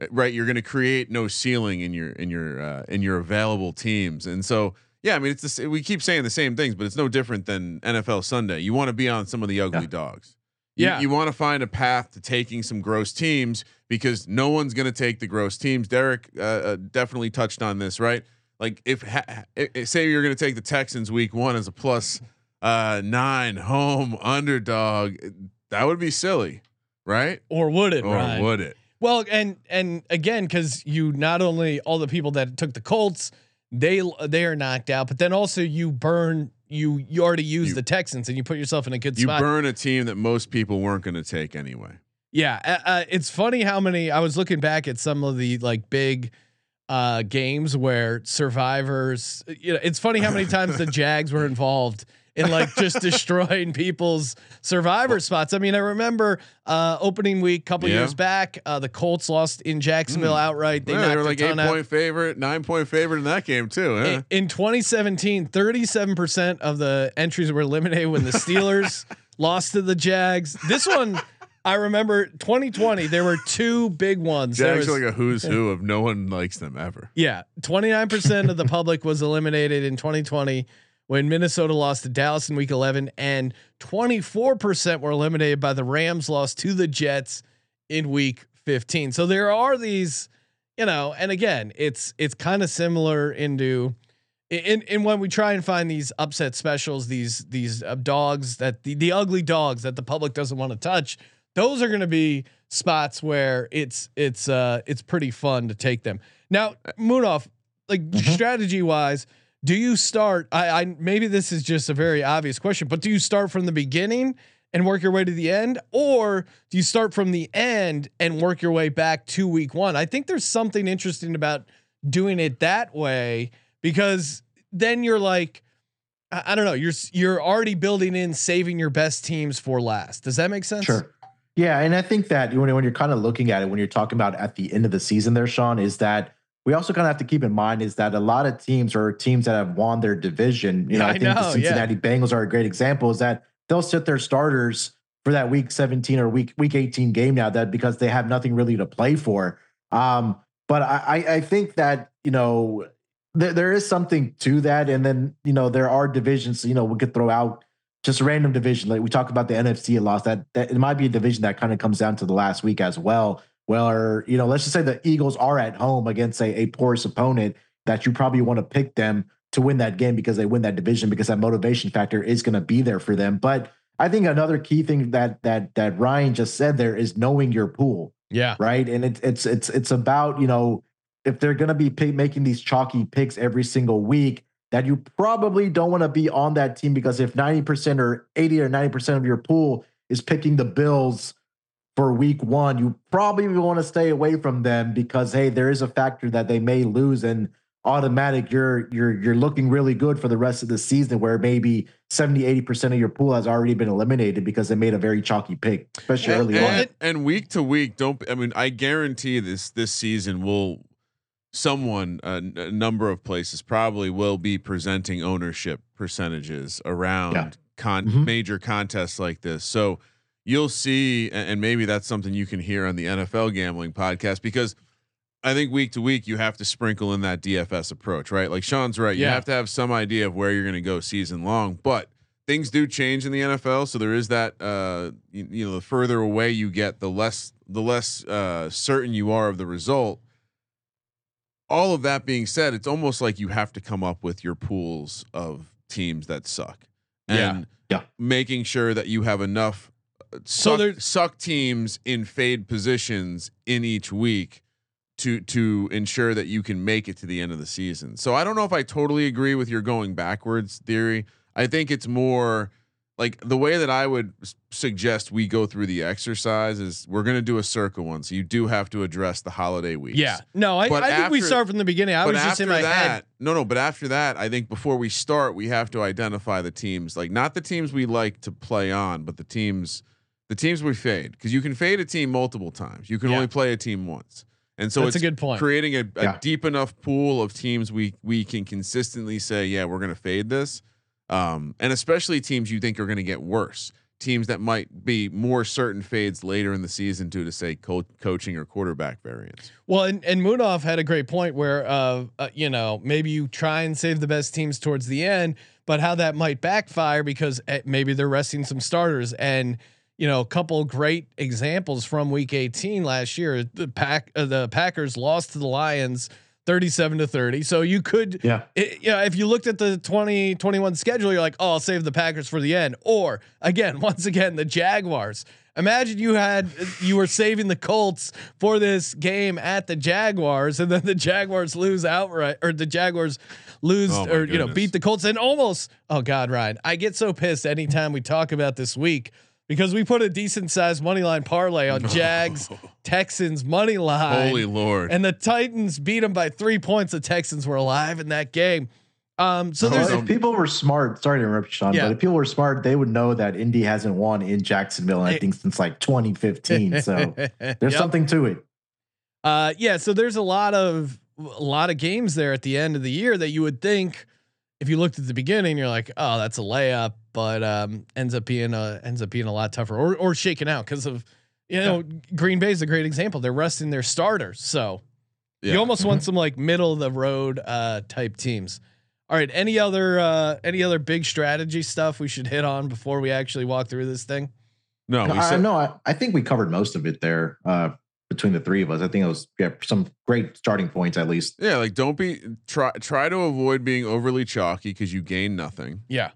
Uh, Right, you're going to create no ceiling in your in your uh, in your available teams, and so Yeah, I mean it's the, we keep saying the same things, but it's no different than NFL Sunday. You want to be on some of the ugly Yeah. dogs. You- Yeah. you, want to find a path to taking some gross teams because no one's going to take the gross teams. Derek uh, uh, definitely touched on this, right? Like if ha- say you're going to take the Texans week one as a plus uh, nine home underdog, that would be silly, right? Or would it? or Ryan? would it? Well, and and again, because you not only all the people that took the Colts, they they are knocked out, but then also you burn you you already You- the Texans and you put yourself in a good You spot. You burn a team that most people weren't going to take anyway. Yeah, uh, uh, it's funny how many I was looking back at some of the like big uh games where survivors you know it's funny how many times the jags were involved in like just destroying people's survivor spots i mean i remember uh opening week a couple Yeah. years back uh the colts lost in jacksonville outright they, Well, they were like eight out. point favorite, nine point favorite in that game too. Huh? In- In 2017, 37% of the entries were eliminated when the Steelers lost to the Jags. This one, I remember 2020, there were two big ones. Was- are like a who's who of no one likes them ever. yeah, 29% of the public was eliminated in 2020 when Minnesota lost to Dallas in week 11 and 24% were eliminated by the Rams lost to the Jets in week 15. So there are these, you know, and again, it's it's kind of similar into in in when we try and find these upset specials, these these uh, dogs that the the ugly dogs that the public doesn't want to touch, those are going to be spots where it's it's uh it's pretty fun to take them. Now, Munaf, like strategy wise, do you start? I, I maybe this is just a very obvious question, but do you start from the beginning and work your way to the end, or do you start from the end and work your way back to week one? I think there's something interesting about doing it that way because then you're like, I, I don't know, you're you're already building in saving your best teams for last. Does that make sense? Sure. Yeah, and I think that when, when you're kind of looking at it, when you're talking about at the end of the season, there, Sean, is that we also kind of have to keep in mind is that a lot of teams or teams that have won their division, you know, Yeah, I I think know, the yeah. Cincinnati Bengals are a great example. Is that they'll sit their starters for that week 17 or week week 18 game now that because they have nothing really to play for. Um, but I, I- I think that you know there, there is something to that, and then you know there are divisions. You know, we could throw out just a random division. Like we talked about the NFC loss. That that it might be a division that kind of comes down to the last week as well. Well, or you know, let's just say the Eagles are at home against a, a porous opponent that you probably want to pick them to win that game because they win that division because that motivation factor is going to be there for them. But I think another key thing that that that Ryan just said there is knowing your pool Yeah. right? And it's it's it's it's about you know if they're going to be pick, making these chalky picks every single week, that you probably don't want to be on that team because if ninety percent or eighty or ninety percent of your pool is picking the Bills for week one, you probably want to stay away from them because hey, there is a factor that they may lose and automatic you're you're you're looking really good for the rest of the season where maybe 70 80% of your pool has already been eliminated because they made a very chalky pick especially and, early on and, and week to week, don't I mean? I guarantee this this season will someone a, n- a number of places probably will be presenting ownership percentages around Yeah. con Mhm. major contests like this. So you'll see, and maybe that's something you can hear on the NFL gambling podcast because. I think week to week you have to sprinkle in that DFS approach, right? Like Sean's right. You have to have some idea of where you're going to go season long, but things do change in the NFL, so there is that. Uh, you, you know, the further away you get, the less the less uh, certain you are of the result. All of that being said, it's almost like you have to come up with your pools of teams that suck, Yeah. and Yeah. making sure that you have enough uh, So suck, there's- suck teams in fade positions in each week to to ensure that you can make it to the end of the season. So I don't know if I totally agree with your going backwards theory. I think it's more like the way that I would s- suggest we go through the exercise is we're going to do a circle one. So you do have to address the holiday weeks. Yeah. No, I, I think we start from the beginning. I was just in my that, head. no, no. But after that, I think before we start, we have to identify the teams, like not the teams we like to play on, but the teams, the teams we fade, because you can fade a team multiple times. You can Yeah. only play a team once, and so That's a it's good point. creating a, a Yeah. deep enough pool of teams we we can consistently say, yeah, we're going to fade this, um, and especially teams you think are going to get worse. teams that might be more certain fades later in the season due to say co- coaching or quarterback variance. Well, and, and Munaf had a great point where, uh, uh, you know, maybe you try and save the best teams towards the end, but how that might backfire because eh, maybe they're resting some starters. And, you know, a couple great examples from week 18 last year, the pack, uh, the Packers lost to the Lions 37 to 30. So you could, Yeah. it, you know, if you looked at the 2021 schedule, you're like, oh, I'll save the Packers for the end. Or again, once again, the Jaguars. Imagine you had you were saving the Colts for this game at the Jaguars, and then the Jaguars lose outright, or the Jaguars lose, Oh or you know, beat the Colts, and almost. Oh God, Ryan, I get so pissed anytime we talk about this week because we put a decent sized money line parlay on Jags Texans money line. Holy Lord. And the Titans beat them by three points. The Texans were alive in that game. Um, so there's Well, if people were smart, sorry to interrupt you, Sean, Yeah. but if people were smart, they would know that Indy hasn't won in Jacksonville, I think since like 2015. So there's Yep. something to it. Uh, yeah, so there's a lot of a lot of games there at the end of the year that you would think if you looked at the beginning, you're like, oh, that's a layup, but um, ends up being a ends up being a lot tougher or or shaken out because of you know Green Bay is a great example. They're resting their starters, so you almost want some like middle of the road uh, type teams. All right, any other uh, any other big strategy stuff we should hit on before we actually walk through this thing? no, we I, said, no, I, I think we covered most of it there uh, between the three of us. I think it was yeah, some great starting points at least. yeah, like don't be try try to avoid being overly chalky because you gain nothing. Yeah,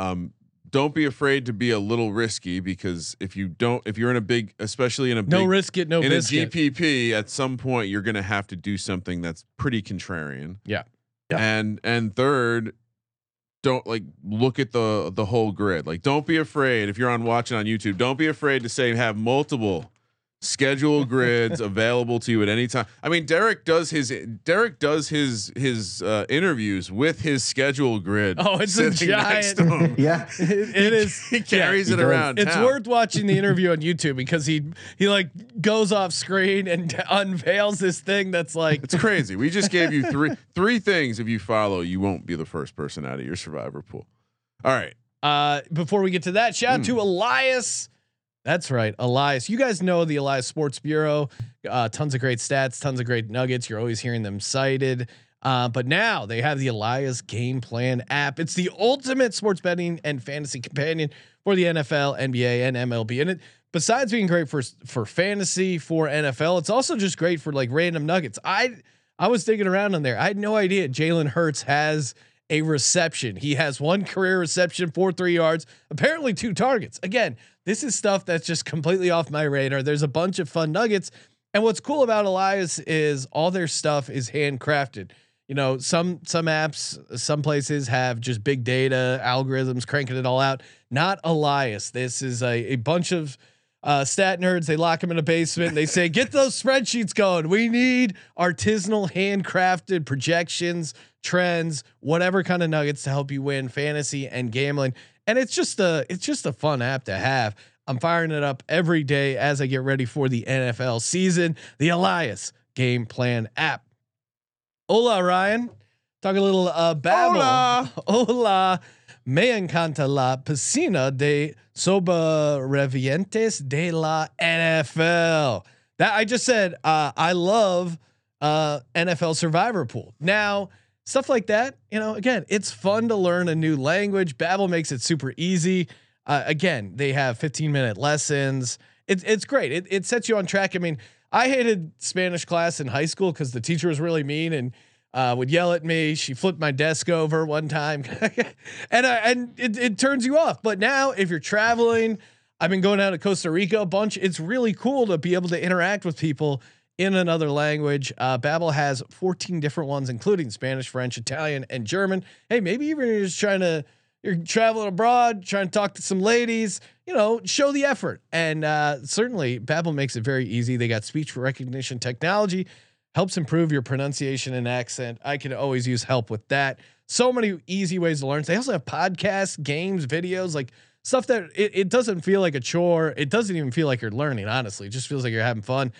Um, don't be afraid to be a little risky because if you don't, if you're in a big, especially in a no big, risk it, no in biscuit. a GPP, at some point you're going to have to do something that's pretty contrarian. Yeah. Yeah. And and third, don't like look at the the whole grid. Like don't be afraid if you're on watching on YouTube. Don't be afraid to say have multiple schedule grids available to you at any time. I mean, Derek does his Derek does his his uh, interviews with his schedule grid. Oh, it's a giant- to. Yeah. it, it is. He carries he it does. around. It's town. worth watching the interview on YouTube because he he like goes off screen and unveils this thing that's like It's crazy. We just gave you three three things. If you follow, you won't be the first person out of your survivor pool. All right. Uh, before we get to that, shout out Hmm. to Elias. That's right, Elias. You guys know the Elias Sports Bureau. Uh, tons of great stats, tons of great nuggets. You're always hearing them cited. Uh, but now they have the Elias Game Plan app. It's the ultimate sports betting and fantasy companion for the NFL, NBA, and MLB. And it, besides being great for for fantasy for NFL, it's also just great for like random nuggets. I I was digging around on there. I had no idea Jalen Hurts has a reception. He has one career reception for three yards, apparently two targets. Again, this is stuff that's just completely off my radar. There's a bunch of fun nuggets. And what's cool about Elias is all their stuff is handcrafted. You know, some some apps, some places have just big data algorithms cranking it all out. Not Elias. This is a, a bunch of uh, stat nerds. They lock them in a basement. They say, "Get those spreadsheets going. We need artisanal, handcrafted projections, trends, whatever kind of nuggets to help you win fantasy and gambling." And it's just a it's just a fun app to have. I'm firing it up every day as I get ready for the NFL season. The Elias Game Plan app. Hola, Ryan. Talk a little uh, Babbel. Hola. Hola. Me encanta la piscina de sobrevivientes de la NFL. That I just said. Uh, I love uh, NFL Survivor Pool. Now, stuff like that. You know, again, it's fun to learn a new language. Babbel makes it super easy. Uh, again, they have 15 minute lessons. It's it's great. It it sets you on track. I mean, I hated Spanish class in high school because the teacher was really mean and uh, would yell at me. She flipped my desk over one time, and uh, and it, it turns you off. But now, if you're traveling, I've been going down to Costa Rica a bunch. It's really cool to be able to interact with people in another language. Uh, Babbel has 14 different ones, including Spanish, French, Italian, and German. Hey, maybe even you're just trying to you're traveling abroad, trying to talk to some ladies, you know, show the effort. And uh, certainly, Babbel makes it very easy. They got speech recognition technology, helps improve your pronunciation and accent. I can always use help with that. So many easy ways to learn. They also have podcasts, games, videos, like stuff that it, it doesn't feel like a chore. It doesn't even feel like you're learning, honestly. It just feels like you're having fun.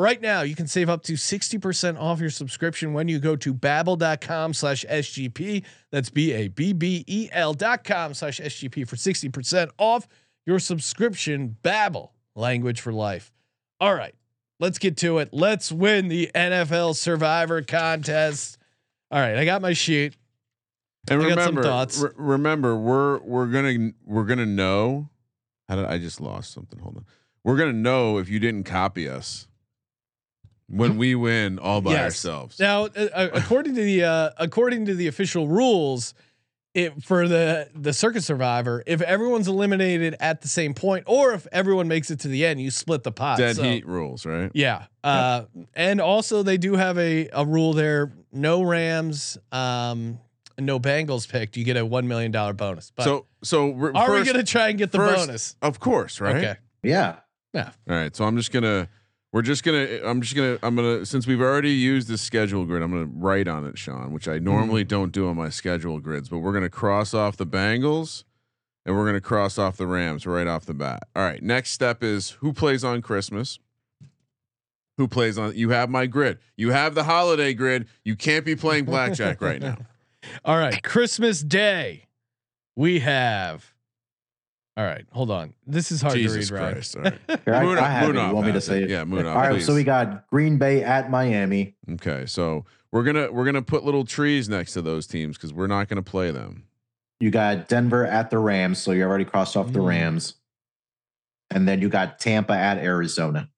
Right now, you can save up to 60% off your subscription when you go to babbel.com slash SGP. That's B A B B E L dot com slash SGP for 60% off your subscription, Babbel, language for life. All right, let's get to it. Let's win the NFL Survivor contest. All right, I got my sheet. And I got some remember, re- remember, we're we're gonna we're gonna know. How did I just lost something? Hold on. We're gonna know if you didn't copy us when we win all by Yes. ourselves. Now, uh, uh, according to the uh, according to the official rules, it for the the circa survivor, if everyone's eliminated at the same point, or if everyone makes it to the end, you split the pot. Dead So, heat rules, right? Yeah. Uh, and also they do have a a rule there: no Rams, um, no Bengals picked. You get a one million dollar bonus. But so so re- are first, we gonna try and get the first- bonus? Of course, right? Okay. Yeah. Yeah. All right. So I'm just gonna. We're just gonna. I'm just gonna. I'm gonna. Since we've already used the schedule grid, I'm gonna write on it, Sean, which I normally mm-hmm. don't do on my schedule grids. But we're gonna cross off the Bengals, and we're gonna cross off the Rams right off the bat. All right. Next step is who plays on Christmas. Who plays on? You have my grid. You have the holiday grid. You can't be playing blackjack right now. All right, Christmas Day, we have. All right, hold on. This is hard Jesus to read, right? Christ! All right. Here, I, Moon- I have it. You want me to say it? Yeah, Munaf. All right. please. So we got Green Bay at Miami. Okay, so we're gonna we're gonna put little trees next to those teams because we're not gonna play them. You got Denver at the Rams. So you already crossed off the Mm. Rams. And then you got Tampa at Arizona.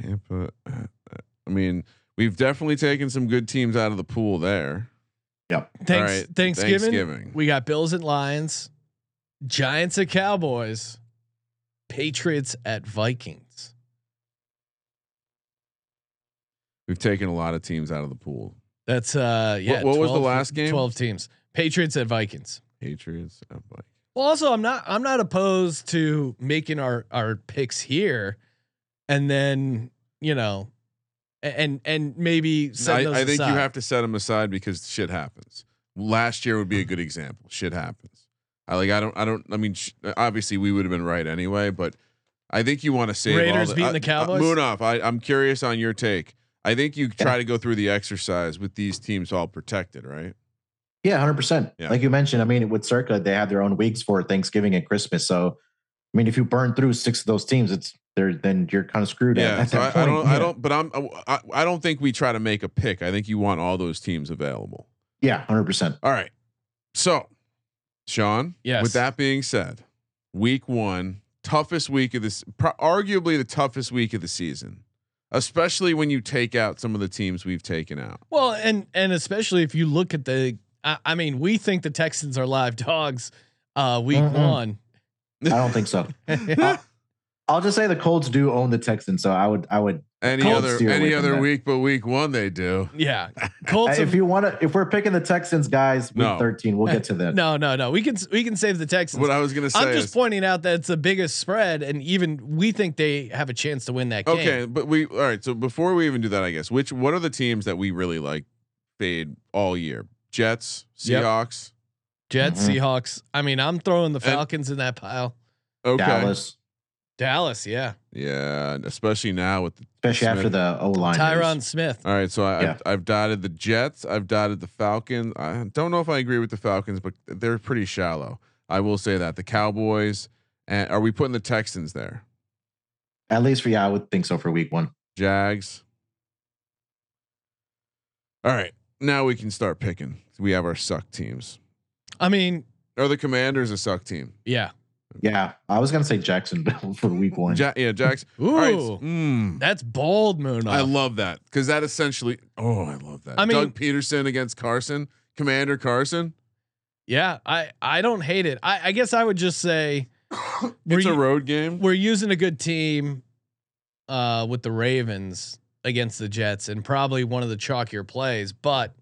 Tampa. uh, uh, I mean, we've definitely taken some good teams out of the pool there. Yep. Thanks, right, Thanksgiving. Thanksgiving. We got Bills and Lions, Giants at Cowboys, Patriots at Vikings. We've taken a lot of teams out of the pool. That's uh yeah. what was the last game? Twelve teams. Patriots at Vikings. Patriots. uh, Vikings. Well, also I'm not I'm not opposed to making our our picks here, and then you know, and and maybe set I, I think you have to set them aside because shit happens. Last year would be a good example. Shit happens. I like. I don't. I don't. I mean, sh- obviously we would have been right anyway, but I think you want to save all Raiders the, beating uh, the Cowboys? Uh, Munaf. I, I'm curious on your take. I think you try to go through the exercise with these teams all protected, right? Yeah, hundred percent. Like you mentioned, I mean, with Circa, they have their own weeks for Thanksgiving and Christmas. So, I mean, if you burn through six of those teams, it's there. Then you're kind of screwed. Yeah. at So I, that I point. don't. I don't. But I'm. I, I don't think we try to make a pick. I think you want all those teams available. Yeah, hundred percent. All right. So, Sean. Yes. With that being said, week one, toughest week of this, pro- arguably the toughest week of the season, especially when you take out some of the teams we've taken out. Well, and and especially if you look at the, I, I mean, we think the Texans are live dogs. Uh, week Mhm. one. I don't think so. I'll, I'll just say the Colts do own the Texans, so I would, I would. Any Colts other any other that. week but week one they do. Yeah, Colts. if you want to, if we're picking the Texans, guys, week No. thirteen, we'll get to that. no, no, no. We can we can save the Texans. What I was gonna say I'm just is pointing out that it's the biggest spread, and even we think they have a chance to win that game. okay, but we all right. So before we even do that, I guess which what are the teams that we really like fade all year? Jets, Yep. Seahawks. Jets, Mhm. Seahawks. I mean, I'm throwing the And- Falcons in that pile. Okay. Dallas, Dallas, yeah. Yeah, especially now with the especially after the O line. Tyron Smith. All right, so I, Yeah. I've, I've dotted the Jets. I've dotted the Falcons. I don't know if I agree with the Falcons, but they're pretty shallow. I will say that the Cowboys. And are we putting the Texans there? At least for yeah, I would think so for week one. Jags. All right, now we can start picking. We have our suck teams. I mean, Are the Commanders a suck team? yeah. Yeah, I was gonna say Jacksonville for week one. Ja- yeah, Jags. Ooh, All right, mm, that's bold, Moon. I love that because that essentially. Oh, I love that. I mean- Doug Pederson against Carson, Commander Carson. yeah, I I don't hate it. I, I guess I would just say we're, It's a u- road game. we're using a good team uh, with the Ravens against the Jets, and probably one of the chalkier plays. But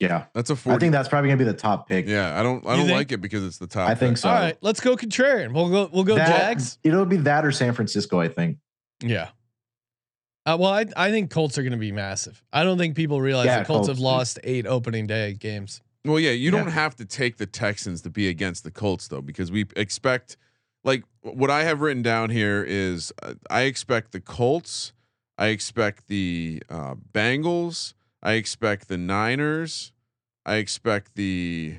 Yeah, That's a I 40. think that's probably gonna be the top pick. Yeah, I don't. I You don't think? like it because it's the top. I think pick. so. all right, let's go contrarian. We'll go. We'll go That- Jags. It'll be that or San Francisco. I think. Yeah. Uh, well, I I think Colts are going to be massive. I don't think people realize Yeah, the Colts, Colts, have lost eight opening day games. Well, yeah, you don't have to take the Texans to be against the Colts though, because we expect. Like what I have written down here is, uh, I expect the Colts. I expect the uh, Bengals. I expect the Niners. I expect the.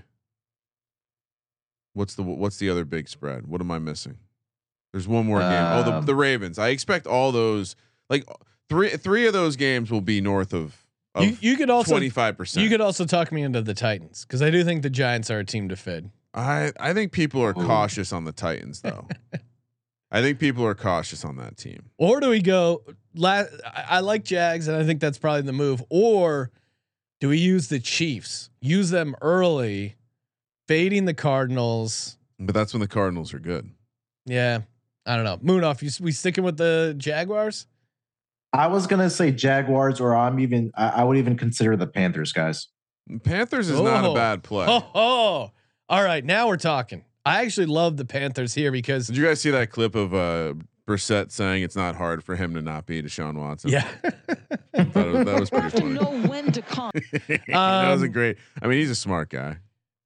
What's the what's the other big spread? What am I missing? There's one more game. Oh, the Um, the Ravens. I expect all those like three three of those games will be north of You, of you could also twenty five percent. you could also talk me into the Titans because I do think the Giants are a team to fid. I I think people are Ooh. cautious on the Titans though. I think people are cautious on that team. Or do we go? La- I, I like Jags, and I think that's probably the move. Or do we use the Chiefs? Use them early, fading the Cardinals. But that's when the Cardinals are good. Yeah, I don't know. Munaf. You we sticking with the Jaguars? I was gonna say Jaguars, or I'm even. I, I would even consider the Panthers, guys. Panthers is not a Oh. bad play. Oh, oh, all right. Now we're talking. I actually love the Panthers here because Did you guys see that clip of uh Brissett saying it's not hard for him to not be Deshaun Watson? yeah, Thought it was- that was pretty to funny. know when to come. that was a Um, great. I mean, he's a smart guy.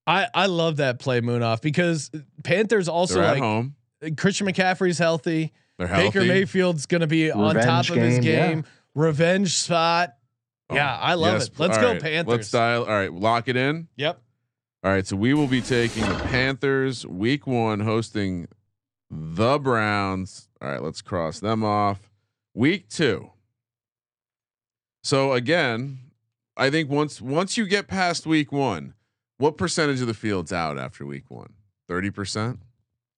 I I love that play Munaf because Panthers also They're at like home. Christian McCaffrey's healthy. They're healthy. Baker Mayfield's going to be on top Revenge of his game, yeah. Revenge spot. Oh, yeah, I love yes, it. Let's go right, Panthers. Let's dial. All right, lock it in. Yep. All right, so we will be taking the Panthers week one hosting the Browns. All right, let's cross them off. Week two. So again, I think once once you get past week one, what percentage of the field's out after week one? Thirty percent.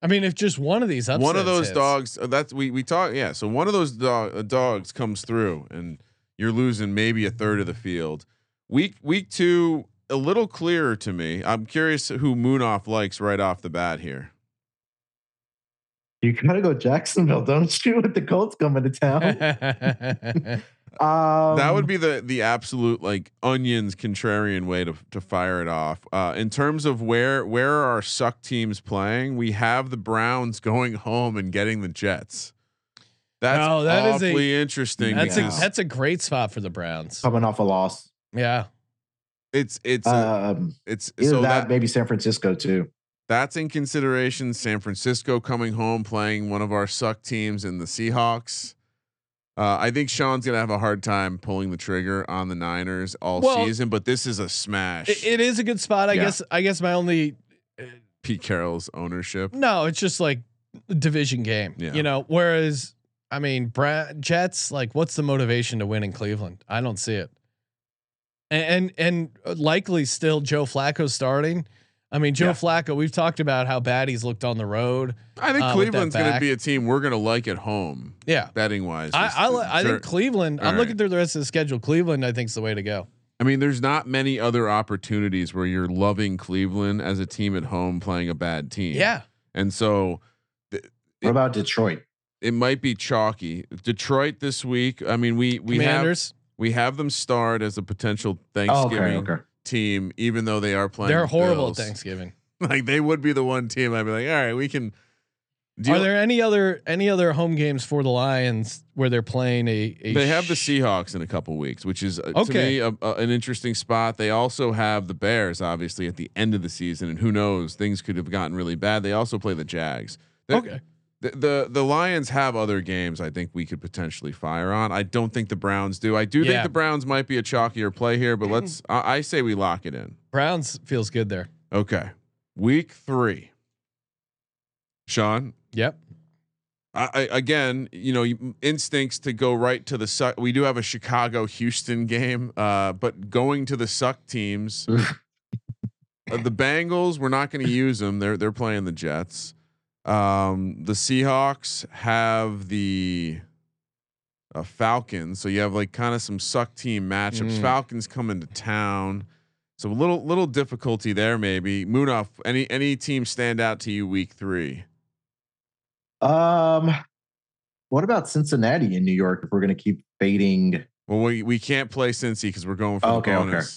I mean, if just one of these upsets One of those hits- dogs. uh, That's we we talk. Yeah. So one of those dog, uh, dogs comes through, and you're losing maybe a third of the field. Week week two, a little clearer to me. I'm curious who Munaf likes right off the bat here. You gotta go Jacksonville, don't you? With the Colts coming to town. Um, that would be the the absolute like onions contrarian way to to fire it off. Uh, in terms of where where are our suck teams playing, we have the Browns going home and getting the Jets. That's No, that is a- interesting. that's a that's a great spot for the Browns. coming off a loss. Yeah. It's it's a- Um, it's so that, that maybe San Francisco too. that's in consideration. San Francisco coming home playing one of our suck teams in the Seahawks. Uh, I think Sean's gonna have a hard time pulling the trigger on the Niners all Well, season, but this is a smash. It, it is a good spot. I Yeah. guess. I guess my only Pete Carroll's ownership. no, it's just like a division game. Yeah. You know, whereas I mean, Bra- Jets. Like, what's the motivation to win in Cleveland? I don't see it. And and, and likely still Joe Flacco starting. I mean, Joe Yeah. Flacco. We've talked about how bad he's looked on the road. I think uh, Cleveland's going to be a team we're going to like at home, Yeah. betting wise. I I, li- I think Cleveland. All I'm looking through the rest of the schedule. Cleveland, I think, is the way to go. I mean, there's not many other opportunities where you're loving Cleveland as a team at home playing a bad team. Yeah. and so What about Detroit? it might be chalky. Detroit this week. I mean, we we have Commanders. We have them starred as a potential Oh, okay, Thanksgiving okay. team, even though they are playing. They're horrible Bills. at Thanksgiving. Like they would be the one team I'd be like, all right, we can. Are there any other any other home games for the Lions where they're playing a? a They have the Seahawks in a couple weeks, which is uh, to Okay. me a, a, an interesting spot. They also have the Bears, obviously, at the end of the season, and who knows, things could have gotten really bad. They also play the Jags. The, Okay. The, the the Lions have other games I think we could potentially fire on. I don't think the Browns do. I do think the Browns might be a chalkier play here, but let's. I, I say we lock it in. Browns feels good there. Okay, week three. Sean, Yep. I, I again, you know, instincts to go right to the suck. We do have a Chicago Houston game, uh, but going to the suck teams, uh, the Bengals, we're not going to use them. They're they're playing the Jets. Um, the Seahawks have the uh, Falcons, so you have like kind of some suck team matchups. Mm. Falcons coming to town, so a little little difficulty there maybe. Munaf, any any team stand out to you week three? Um, what about Cincinnati in New York? If we're gonna keep fading, Well, we we can't play Cincy because we're going for Okay, the okay.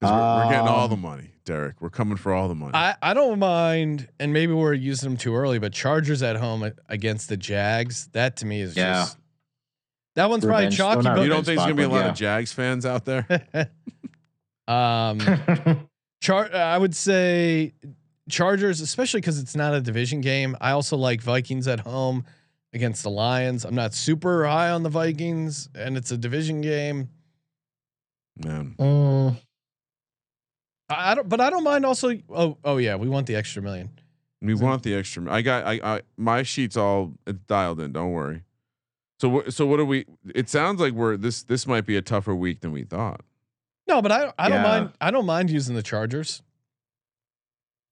Bonus. 'Cause we're, we're getting all the Um, money, Derek. We're coming for all the money. I I don't mind, and maybe we're using them too early, but Chargers at home against the Jags. That to me is Yeah. just that one's Revenge. probably chalky. Still not you don't think there's gonna be a lot but of Jags fans out there? um, Char. I would say Chargers, especially because it's not a division game. I also like Vikings at home against the Lions. I'm not super high on the Vikings, and it's a division game. Man, Mm, I I don't, but I don't mind also. Oh, oh yeah, we want the extra million. We want the extra. I got. I. I my sheets all dialed in. Don't worry. So? So what are we? It sounds like we're this. This might be a tougher week than we thought. No, but I I don't mind. I don't mind using the Chargers.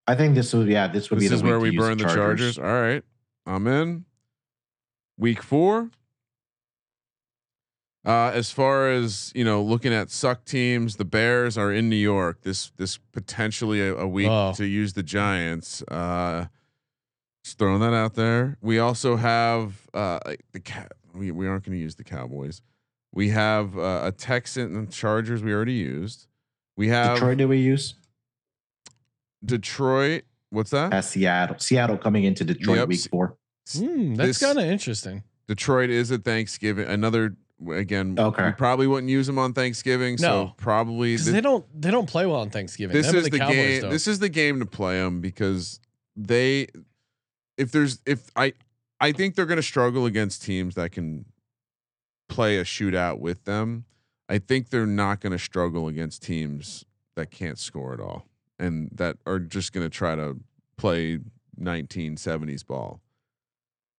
I think this would yeah this would This be This is where we to use burn the Chargers. All right, I'm in. Week four. Uh, as far as you know, looking at suck teams, the Bears are in New York. This this potentially a, a week Oh. to use the Giants. Uh, just throwing that out there. We also have uh, the cat. We we aren't going to use the Cowboys. We have uh, a Texan and Chargers. We already used. We have Detroit did we use? Detroit. What's that? As Seattle. Seattle coming into Detroit Yep. week four. Hmm, that's kind of interesting. Detroit is at Thanksgiving. Another again. Okay. We probably wouldn't use them on Thanksgiving. So No. probably Because thi- they don't they don't play well on Thanksgiving. this Them is the, Cowboys game. don't. This is the game to play them because they, if there's if I, I think they're going to struggle against teams that can play a shootout with them. I think they're not going to struggle against teams that can't score at all and that are just going to try to play 1970s ball.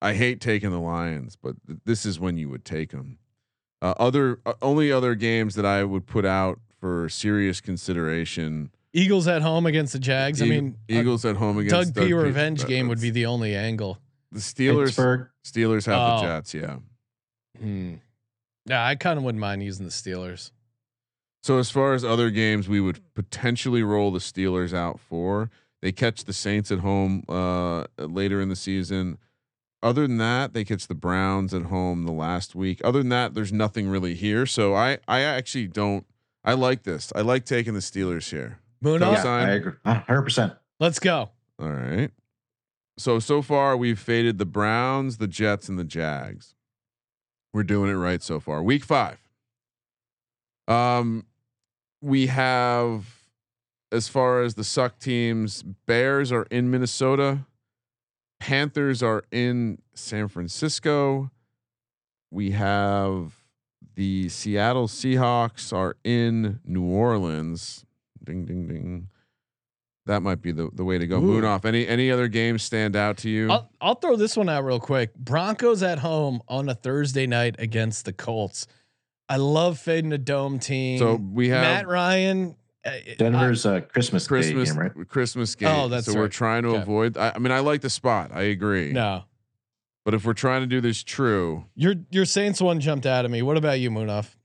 I hate taking the Lions, but th- this is when you would take them. Uh, other uh, only other games that I would put out for serious consideration. Eagles at home against the Jags. I mean, a Eagles at home against Doug P. P. revenge that- game would be the only angle. the Steelers. Pittsburgh. Steelers have Oh. the Jets, yeah. Hmm. Yeah, I kind of wouldn't mind using the Steelers. So as far as other games, we would potentially roll the Steelers out for. They catch the Saints at home uh, later in the season. Other than that, they catch the Browns at home the last week. Other than that, there's nothing really here. So I I actually don't. I like this. I like taking the Steelers here. Moon Yeah. I agree. hundred percent. Let's go. All right. So so far we've faded the Browns, the Jets, and the Jags. We're doing it right so far. Week five. Um, we have as far as the suck teams, Bears are in Minnesota, Panthers are in San Francisco. We have the Seattle Seahawks are in New Orleans. Ding ding ding. That might be the, the way to go. Munaf. Any any other games stand out to you? I'll, I'll throw this one out real quick. Broncos at home on a Thursday night against the Colts. I love fading a dome team. so we have Matt Ryan. Denver's uh, Christmas, Christmas Day game, right? Christmas game. Oh, that's so we're trying to Okay. avoid. I, I mean, I like the spot. I agree. No, But if we're trying to do this true, your your Saints one jumped out at me. What about you, Munaf?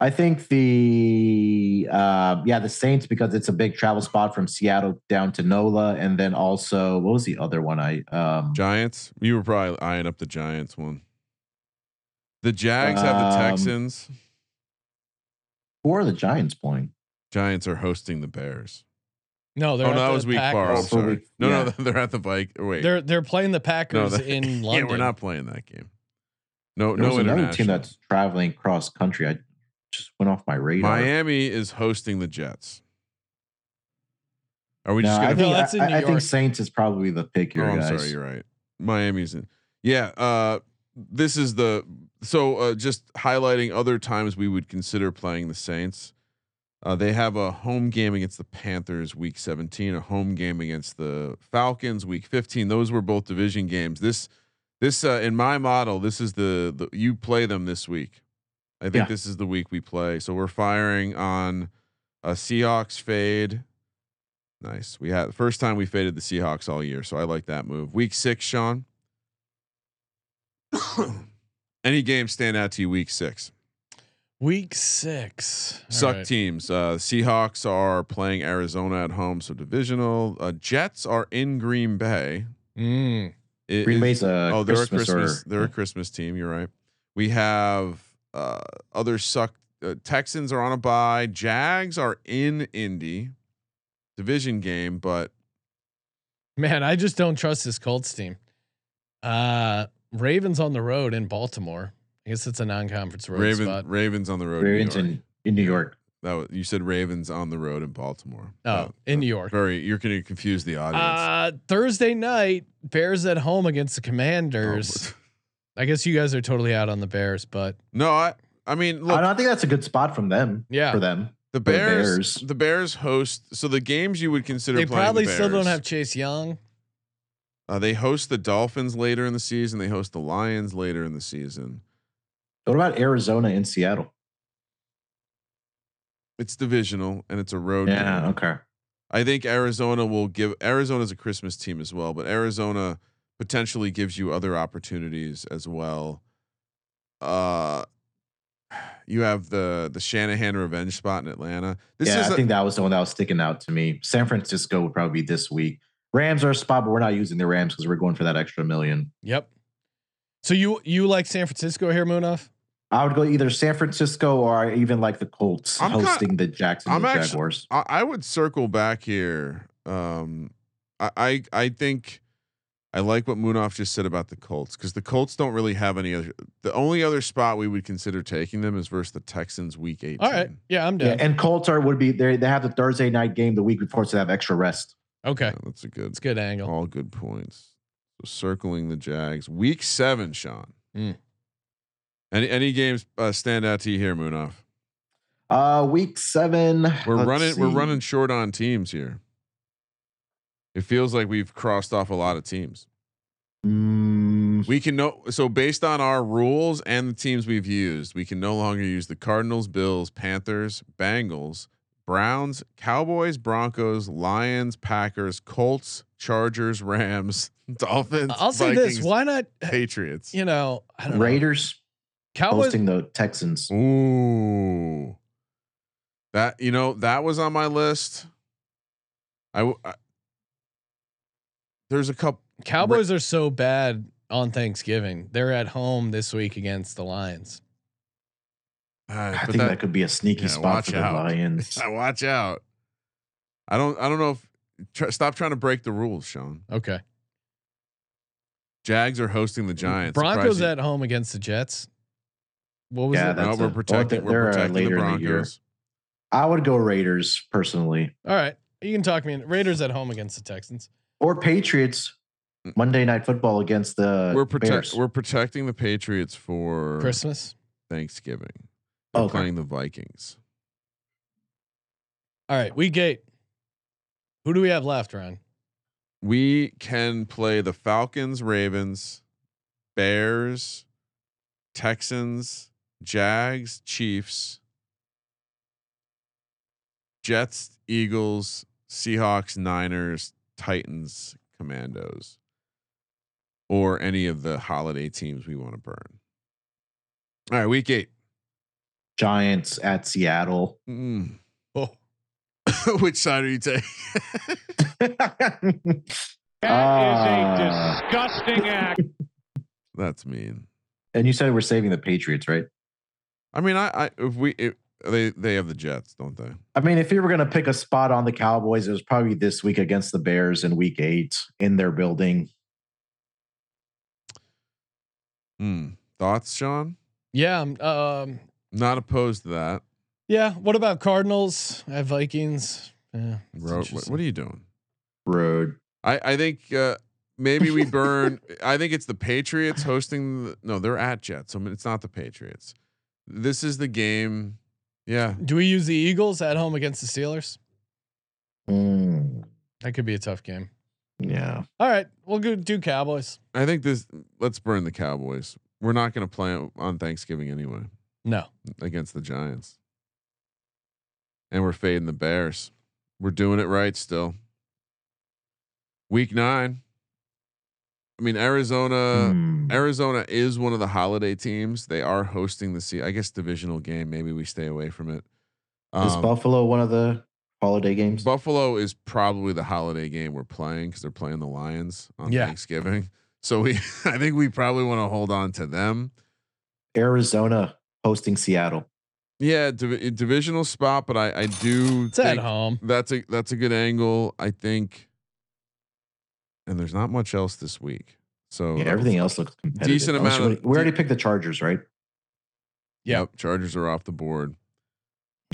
I think the uh, yeah the Saints because it's a big travel spot from Seattle down to NOLA, and then also what was the other one? I um, Giants. You were probably eyeing up the Giants one. The Jags have the Um, Texans. who are the Giants playing? Giants are hosting the Bears. No, they're Oh no, that was week four. I'm Packers. Oh, for sorry. week- no, no, they're at the bike. Wait, They're they're playing the Packers that- in yeah, London. we're not playing that game. No, There no another team that's traveling cross country. I just went off my radar. Miami is hosting the Jets. Are we No, just gonna? think, No, that's in I, New I think Saints is probably the pick Oh, here, I'm guys. sorry, you're right. Miami's in. Yeah. Uh, this is the so uh, just highlighting other times we would consider playing the Saints. Uh, they have a home game against the Panthers week 17, a home game against the Falcons week 15. Those were both division games. This this uh, in my model, this is the, the you play them this week. I think Yeah. this is the week we play. So we're firing on a Seahawks fade. Nice. We had the first time we faded the Seahawks all year, so I like that move. Week six, Sean. Any games stand out to you? Week six. Week six. Suck right. teams. Uh, Seahawks are playing Arizona at home, so divisional. Uh, Jets are in Green Bay. Mm. It Green Bay's a oh, they're Christmas a Christmas. or they're a Christmas team. You're right. We have uh, other suck. Uh, Texans are on a bye. Jags are in Indy. Division game, but Man, I just don't trust this Colts team. Uh Ravens on the road in Baltimore. I guess it's a non-conference road Raven, spot. Ravens on the road. in New York. in, in New York. That was, you said Ravens on the road in Baltimore. Oh, Uh, in New York. Very, you're going to confuse the audience. Uh Thursday night, Bears at home against the Oh, Commanders. I guess you guys are totally out on the Bears, but no, I, I mean, I, don't think that's a good spot from them. Yeah. for them. the the Bears, the Bears. Bears, host. So the games you would consider they playing probably the still don't have Chase Young. Uh, they host the Dolphins later in the season. They host the Lions later in the season. What about Arizona and Seattle? It's divisional and it's a road. Yeah. game. Okay. I think Arizona will give Arizona's a Christmas team as well, but Arizona potentially gives you other opportunities as well. Uh you have the the Shanahan revenge spot in Atlanta. This yeah, is I a- think that was the one that was sticking out to me. San Francisco would probably be this week. Rams are a spot, but we're not using the Rams because we're going for that extra million. Yep. So you you like San Francisco here, Munaf? I would go either San Francisco or even like the Colts I'm kinda- hosting the Jacksonville I'm actu- Jaguars. I, I would circle back here. Um, I, I I think I like what Munaf just said about the Colts because the Colts don't really have any other. The only other spot we would consider taking them is versus the Texans Week Eighteen. All right. Yeah, I'm Yeah, and Colts are would be they they have the Thursday night game the week before, so they have extra rest. okay. Yeah, that's a good. It's good angle. All good points. So circling the Jags, Week Seven, Sean. Mm. Any any games uh, stand out to you here, Munaf? Uh week seven. We're let's running. We're running short on teams here. It feels like we've crossed off a lot of teams. Mm, We can know so based on our rules and the teams we've used, we can no longer use the Cardinals, Bills, Panthers, Bengals, Browns, Cowboys, Broncos, Lions, Packers, Colts, Chargers, Rams, Dolphins. I'll say Vikings, this: Why not? Patriots. You know, I don't know. Raiders Cowboys. hosting the Texans. Ooh, that you know that was on my list. I, w- I- there's a couple. Cowboys are so bad on Thanksgiving. They're at home this week against the Lions. Uh, I think that, could be a sneaky yeah, spot watch for the out. Lions. watch out. I don't. I don't know if. Try, stop trying to break the rules, Sean. Okay. Jags are hosting the Giants. Broncos Surprising- at home against the Jets. What was Yeah, it? that's No, we're protecting. they're, we're uh, protecting the later in the year. Broncos. I would go Raiders personally, All right. You can talk me in. Raiders at home against the Texans. or Patriots. Monday Night Football against the we're protect. Bears. We're protecting the Patriots for Christmas. Thanksgiving. We're Okay. playing the Vikings. All right. Week eight. Who do we have left, Ryan? we can play the Falcons, Ravens, Bears, Texans, Jags, Chiefs, Jets, Eagles, Seahawks, Niners, Titans, Commandos, or any of the holiday teams we want to burn. All right, week eight. Giants at Seattle. Mm. Oh, Which side are you taking? Ah. disgusting act. That's mean. and you said we're saving the Patriots, right? I mean, I, I if we if, they they have the Jets, don't they? I mean, if you were going to pick a spot on the Cowboys, it was probably this week against the Bears in week eight in their building. Hmm. Thoughts, Sean? yeah. I'm, Um. Not opposed to that. Yeah. What about Cardinals at Vikings? Yeah. it's Ro- what, what are you doing? Road. I I think uh, maybe we burn. I think it's the Patriots hosting. The, no, they're at Jets. I mean, it's not the Patriots. This is the game. Yeah, Do we use the Eagles at home against the Steelers? Mm, That could be a tough game. yeah. All right. We'll go do Cowboys. I think this. Let's burn the Cowboys. We're not going to play on Thanksgiving anyway No. against the Giants, and we're fading the Bears. We're doing it right still. Week nine. I mean, Arizona. Mm. Arizona is one of the holiday teams. They are hosting the sea. I guess divisional game. Maybe we stay away from it. Is Um, Buffalo one of the holiday games? Buffalo is probably the holiday game we're playing because they're playing the Lions on Yeah. Thanksgiving. So we, I think we probably want to hold on to them. Arizona hosting Seattle. Yeah, div- divisional spot, but I, I do It's at home. that's a that's a good angle. I think, and there's not much else this week. So Yeah, everything else looks competitive. Decent amount you of- we already picked the Chargers, right? Yep, Chargers are off the board.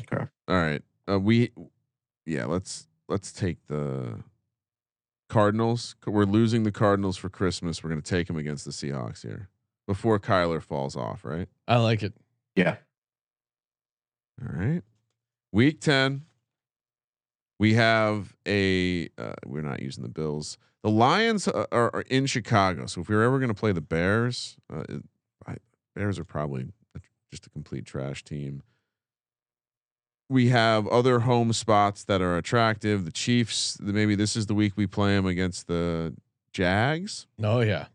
Okay. All right. Uh, we, yeah, let's let's take the Cardinals. We're losing the Cardinals for Christmas. We're going to take them against the Seahawks here before Kyler falls off. Right. I like it. Yeah. All right. Week ten. We have a. Uh, we're not using the Bills. The Lions uh, are, are in Chicago, so if we are ever going to play the Bears, uh, it, I, Bears are probably just a complete trash team. We have other home spots that are attractive. The Chiefs. Maybe this is the week we play them against the Jags. Oh yeah.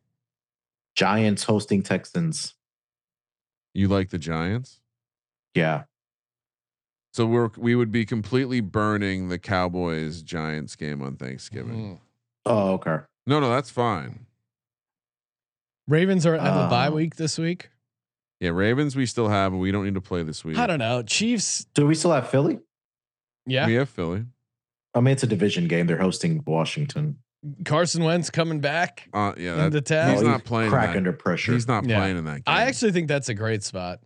Giants hosting Texans. You like the Giants? Yeah. So we're we would be completely burning the Cowboys Giants game on Thanksgiving. Mm. Oh, okay. No, no, that's fine. Ravens are have a bye Uh, week this week. Yeah, Ravens we still have, but we don't need to play this week. I don't know. Chiefs. Do we still have Philly? Yeah. We have Philly. I mean, it's a division game. They're hosting Washington. Carson Wentz coming back Uh, yeah, into that, town. he's Oh, not playing. in Crack under pressure. He's not Yeah. playing in that game. I actually think that's a great spot.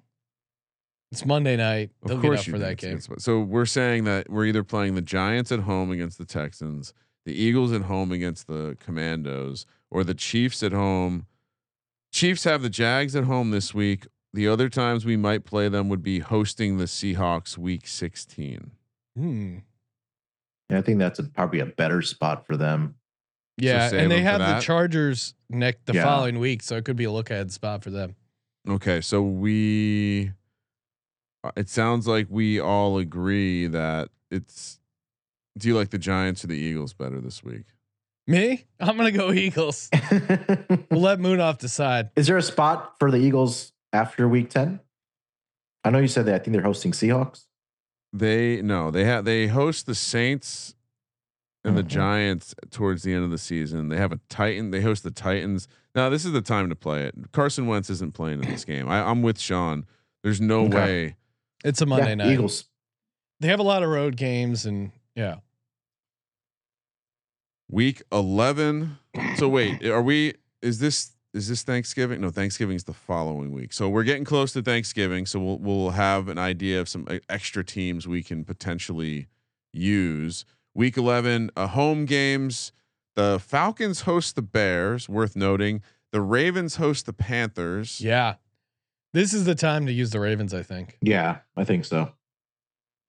It's Monday night. They'll of get course up for that game. So we're saying that we're either playing the Giants at home against the Texans, the Eagles at home against the Commandos, or the Chiefs at home. Chiefs have the Jags at home this week. The other times we might play them would be hosting the Seahawks week 16. Hmm. Yeah, I think that's a, probably a better spot for them. Yeah, save and they them for have the? Chargers next the Yeah. following week, so it could be a look ahead spot for them. Okay, so we uh, it sounds like we all agree that it's do you like the Giants or the Eagles better this week? Me? I'm gonna go Eagles. We'll let Munaf decide. Is there a spot for the Eagles after week 10? I know you said that I think they're hosting Seahawks. They no, they have they host the Saints and the Mhm. Giants towards the end of the season. They have a Titan. They host the Titans. Now this is the time to play it. Carson Wentz isn't playing in this game. I, I'm with Sean. There's no Okay. way. It's a Monday Yeah, night. Eagles. They have a lot of road games, and yeah, Week 11. So wait, are we? Is this is this Thanksgiving? No, Thanksgiving's the following week. So we're getting close to Thanksgiving. So we'll we'll have an idea of some uh, extra teams we can potentially use. Week 11, uh, home games. The Falcons host the Bears. Worth noting. The Ravens host the Panthers. yeah. This is the time to use the Ravens. I think. Yeah, I think so.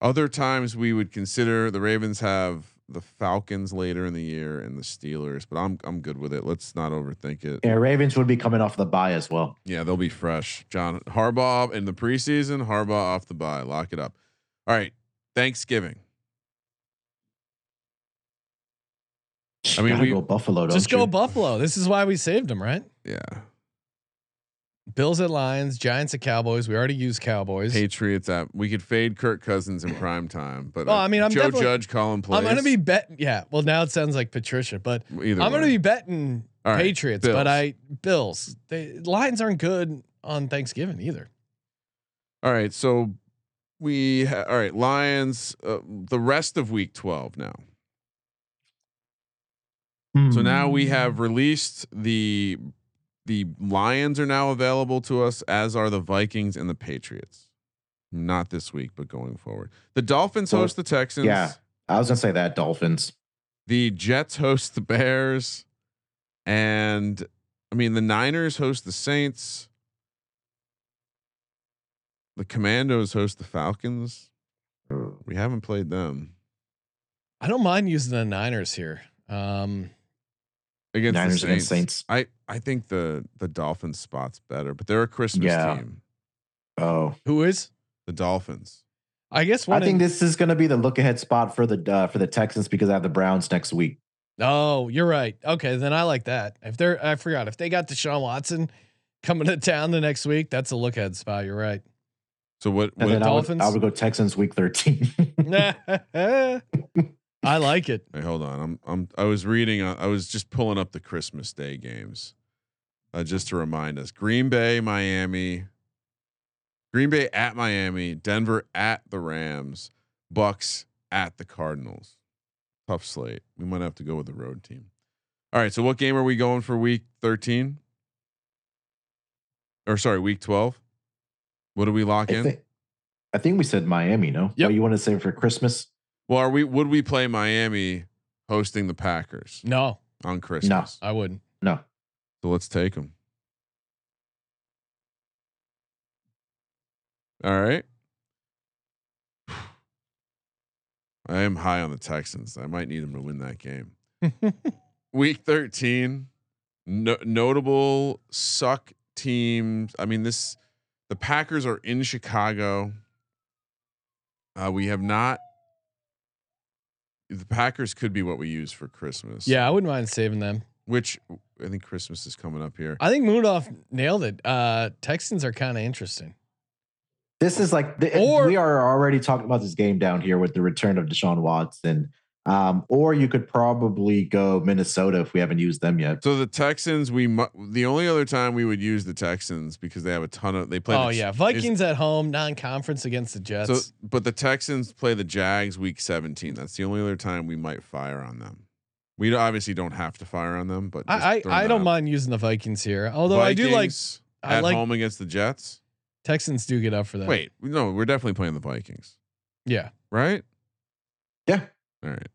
Other times we would consider the Ravens have the Falcons later in the year and the Steelers, but I'm I'm good with it. Let's not overthink it. Yeah, Ravens would be coming off the bye as well. Yeah, they'll be fresh. John Harbaugh in the preseason, Harbaugh off the bye. Lock it up. All right. Thanksgiving. I mean, Gotta we- go Buffalo. Don't Just go? Buffalo. This is why we saved them, right? Yeah. Bills at Lions, Giants at Cowboys. We already used Cowboys. Patriots at we could fade Kirk Cousins in prime time, but Well, uh, I mean, I'm Joe Judge calling plays. I'm gonna be betting. Yeah. Well, now it sounds like Patricia, but either. I'm gonna be betting All right, Patriots. Bills. But I Bills. The Lions aren't good on Thanksgiving either. All right, so we ha- all right Lions. Uh, the rest of Week 12 now. So now we Hmm. have released the the Lions are now available to us, as are the Vikings and the Patriots. Not this week, but going forward. The Dolphins Well, host the Texans. Yeah, I was gonna say that Dolphins. The Jets host the Bears, and I mean the Niners host the Saints. The Commandos host the Falcons. We haven't played them I don't mind using the Niners here. Um, against Niners the against Saints. Saints. I I think the the Dolphins spot's better, but they're a Christmas Yeah. team. Oh, who is? The Dolphins. I guess I think in- this is gonna be the look ahead spot for the uh, for the Texans because I have the Browns next week. Oh, you're right. Okay, then I like that. If they're, I forgot if they got Deshaun Watson coming to town the next week, that's a look ahead spot. You're right. So what? And what then I would, Dolphins? I would go Texans week thirteen. I like it. Hey, hold on. I'm I'm I was reading. uh, I was just pulling up the Christmas Day games, uh, just to remind us: Green Bay, Miami, Green Bay at Miami, Denver at the Rams, Bucs at the Cardinals. Tough slate. We might have to go with the road team. All right. So what game are we going for week 13? Or sorry, week 12? What do we lock I in? think, I think we said Miami. No, Yep. Oh, you want to say for Christmas? Well, are we? Would we play Miami hosting the Packers No, on Christmas? No, I wouldn't. No. So let's take them. All right. I am high on the Texans. I might need them to win that game. Week 13, no, notable suck teams. I mean, this the Packers are in Chicago. Uh, we have not. The Packers could be what we use for Christmas. Yeah, I wouldn't mind saving them. which I think Christmas is coming up here. I think Munaf nailed it. Uh, Texans are kind of interesting. This is like the, Or- we are already talking about this game down here with the return of Deshaun Watson. Um, or you could probably go Minnesota if we haven't used them yet. So the Texans, we mu- the only other time we would use the Texans because they have a ton of they play. Oh the, yeah, is- Vikings at home, non-conference against the Jets. So, but the Texans play the Jags week 17. That's the only other time we might fire on them. We obviously don't have to fire on them, but I I, I don't out. mind using the Vikings here. Although I do like Vikings I at like home against the Jets. Texans do get up for that. Wait, no, we're definitely playing the Vikings, yeah, right? Yeah. All right.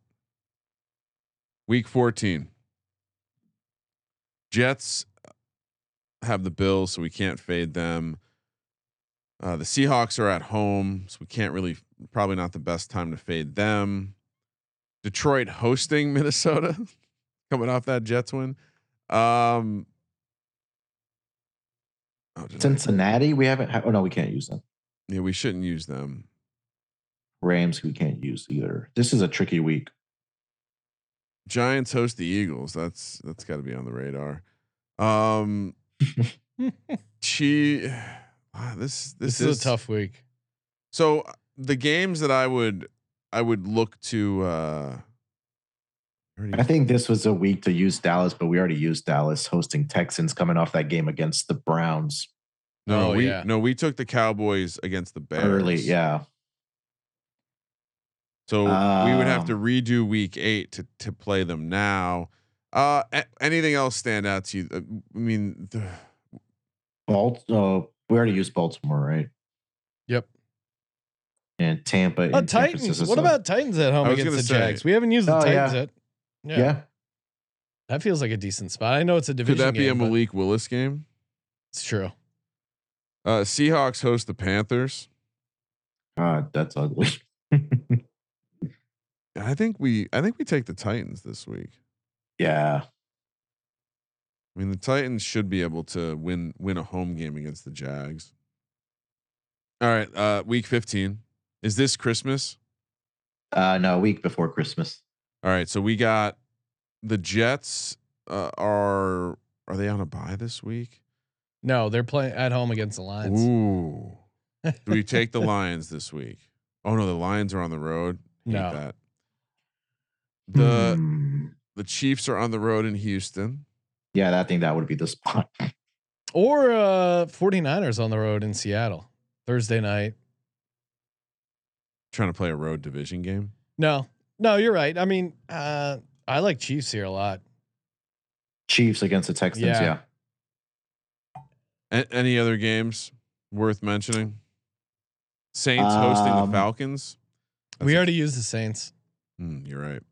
Week 14. Jets have the Bills, so we can't fade them. Uh, the Seahawks are at home, so we can't really, probably not the best time to fade them. Detroit hosting Minnesota, coming off that Jets win. Um, oh, Cincinnati, we haven't. Ha- oh no, we can't use them. yeah, we shouldn't use them. Rams, we can't use either. This is a tricky week. Giants host the Eagles. That's that's got to be on the radar. Um, she, ah, this this, this, is, a tough week. So uh, the games that I would I would look to. uh I think this was a week to use Dallas, but we already used Dallas hosting Texans coming off that game against the Browns no, Oh, we yeah. no we took the Cowboys against the Bears early. Yeah. So we would have to Um, redo week eight to to play them now. Uh, a- anything else stand out to you? Uh, I mean, the, Balt. Oh, we already used Baltimore, right? Yep. And Tampa. Uh, and Titans. Francisco. What about Titans at home against the say- Jags? We haven't used the Oh, Titans yeah. yet. Yeah. Yeah. that feels like a decent spot. I know it's a division. could that be a game, but Malik Willis game? It's true. Uh, Seahawks host the Panthers. God, that's ugly. I think we I think we take the Titans this week. yeah. I mean, the Titans should be able to win win a home game against the Jags. All right, uh, week 15. Is this Christmas? Uh, no, a week before Christmas. All right, so we got the Jets uh, are are they on a bye this week? No, they're playing at home against the Lions. Ooh. Do we take the Lions this week? Oh no, the Lions are on the road. Hate No. that. The Hmm. the Chiefs are on the road in Houston. yeah, I think that would be the spot. Or uh 49ers on the road in Seattle. Thursday night. Trying to play a road division game. No. No, you're right. I mean, uh I like Chiefs here a lot. Chiefs against the Texans. Yeah. Yeah. A- any other games worth mentioning? Saints hosting the Um, Falcons. we That's a- already used the Saints. Hmm, you're right.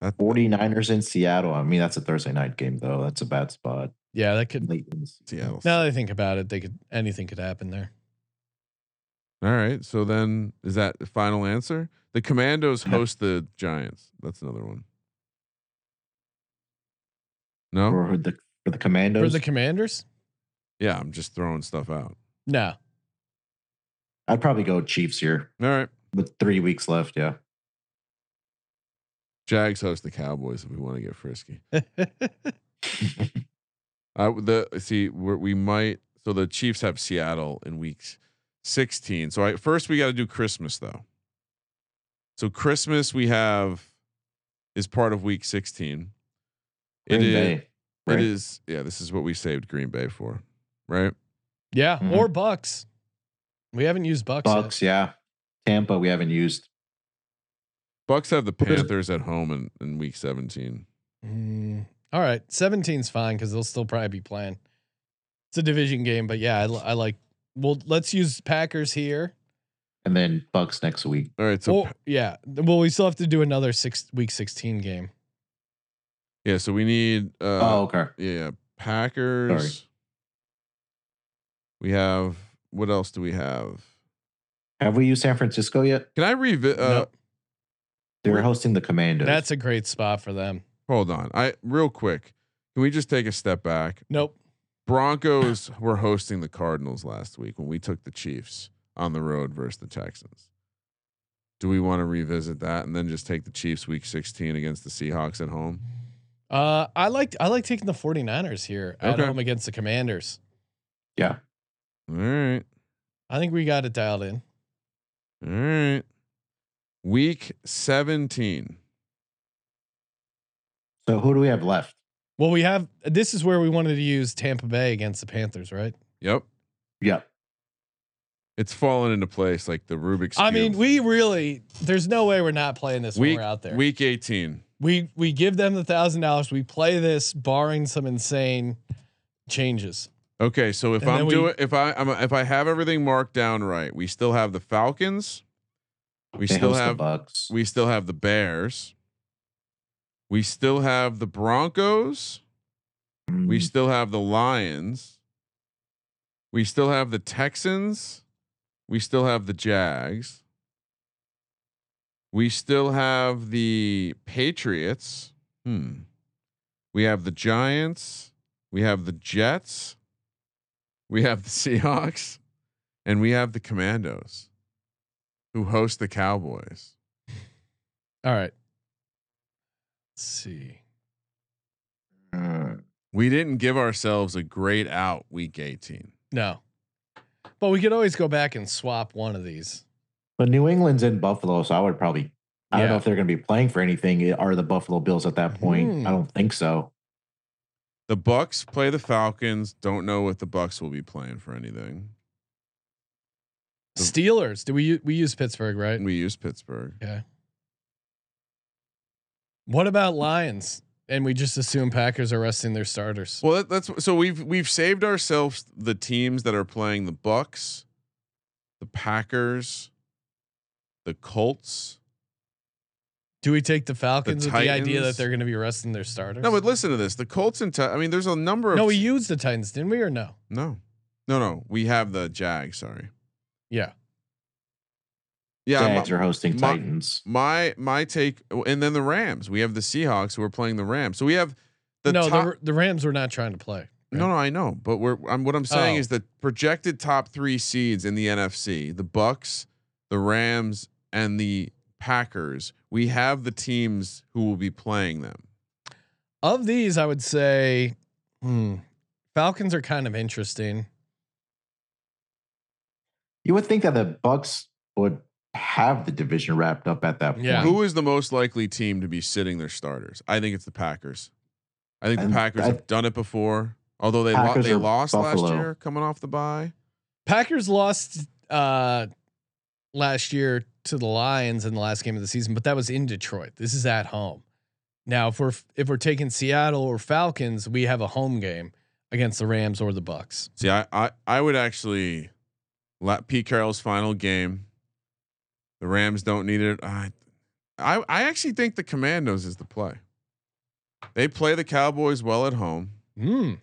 That, 49ers in Seattle. I mean, that's a Thursday night game, though. That's a bad spot. Yeah, that could Late in. Seattle. now that I think about it, they could anything could happen there. All right. So then, is that the final answer? The Commandos host the Giants. That's another one. No. For the for the For the commanders? Yeah, I'm just throwing stuff out. No. I'd probably go Chiefs here All right. with three weeks left. Yeah. Jags host the Cowboys if we want to get frisky. I the see we're, we might so the Chiefs have Seattle in weeks 16. So I first we got to do Christmas though. So Christmas we have is part of week 16. It Green is Bay, right? it is yeah, this is what we saved Green Bay for. Right? yeah, Mhm. or Bucs. We haven't used Bucs. yet. Bucs. Yeah. Tampa. We haven't used. Bucs have the Panthers at home in, in week 17. Mm, all right, 17's fine because they'll still probably be playing. It's a division game, but yeah, I, I like. Well, let's use Packers here. And then Bucs next week. All right, so Or- yeah, well, we still have to do another six week 16 game. yeah, so we need uh oh, okay. Yeah, Packers. Sorry. We have what else do we have? Have we used San Francisco yet? Can I revisit? Uh, Nope. They're hosting the Commandos. That's a great spot for them. Hold on. I real quick. Can we just take a step back? Nope. Broncos were hosting the Cardinals last week when we took the Chiefs on the road versus the Texans. Do we want to revisit that and then just take the Chiefs week 16 against the Seahawks at home? Uh, I like I like taking the 49ers here at Okay. home against the Commanders. yeah. All right. I think we got it dialed in. All right. Week 17. So who do we have left? Well, we have this is where we wanted to use Tampa Bay against the Panthers, right? Yep. Yep. It's fallen into place like the Rubik's I mean, we really there's no way we're not playing this when week, we're out there. week 18. we we give them the thousand dollars. We play this, barring some insane changes. Okay, so if And I'm doing if I I'm, if I have everything marked down right, we still have the Falcons. We They still host the have Bucs. we still have the Bears. We still have the Broncos. We Mm, still have the Lions. We still have the Texans. We still have the Jags. We still have the Patriots. Hmm. We have the Giants. We have the Jets. We have the Seahawks. And we have the Commandos who host the Cowboys. All right. Let's see. uh, We didn't give ourselves a great out week 18. No. But we could always go back and swap one of these. but New England's in Buffalo, so I would probably. I don't know if they're going to be playing for anything. Are the Buffalo Bills at that point? Hmm. I don't think so. The Bucs play the Falcons. Don't know what the Bucs will be playing for anything. The- Steelers. Do we we use Pittsburgh, right? We use Pittsburgh. Okay. What about Lions? And we just assume Packers are resting their starters. Well, that, that's so we've we've saved ourselves the teams that are playing the Bucs, the Packers, the Colts. Do we take the Falcons with the idea that they're going to be resting their starters? No, but listen to this: the Colts and I mean, there's a number of no, we used the Titans, didn't we, or no? no, no, no. We have the Jags. Sorry. Yeah. Yeah, my- Jags are hosting my- Titans. my my take, and then the Rams. We have the Seahawks who are playing the Rams. So we have the no, top. the, the Rams were not trying to play. No, no, I know, but we're I'm, what I'm saying Oh. is the projected top three seeds in the NFC: the Bucs, the Rams, and the Packers. We have the teams who will be playing them. Of these, I would say hmm, Falcons are kind of interesting. You would think that the Bucs would have the division wrapped up at that point. Yeah. Who is the most likely team to be sitting their starters? I think it's the Packers. I think the Packers I- have done it before, although they lo- they or lost last year coming off the bye. Packers lost uh, last year to the Lions in the last game of the season, but that was in Detroit. This is at home. Now, if we're if we're taking Seattle or Falcons, we have a home game against the Rams or the Bucs. See, I I, I would actually let Pete Carroll's final game. The Rams don't need it. I, I I actually think the Commandos is the play. They play the Cowboys well at home. Hmm.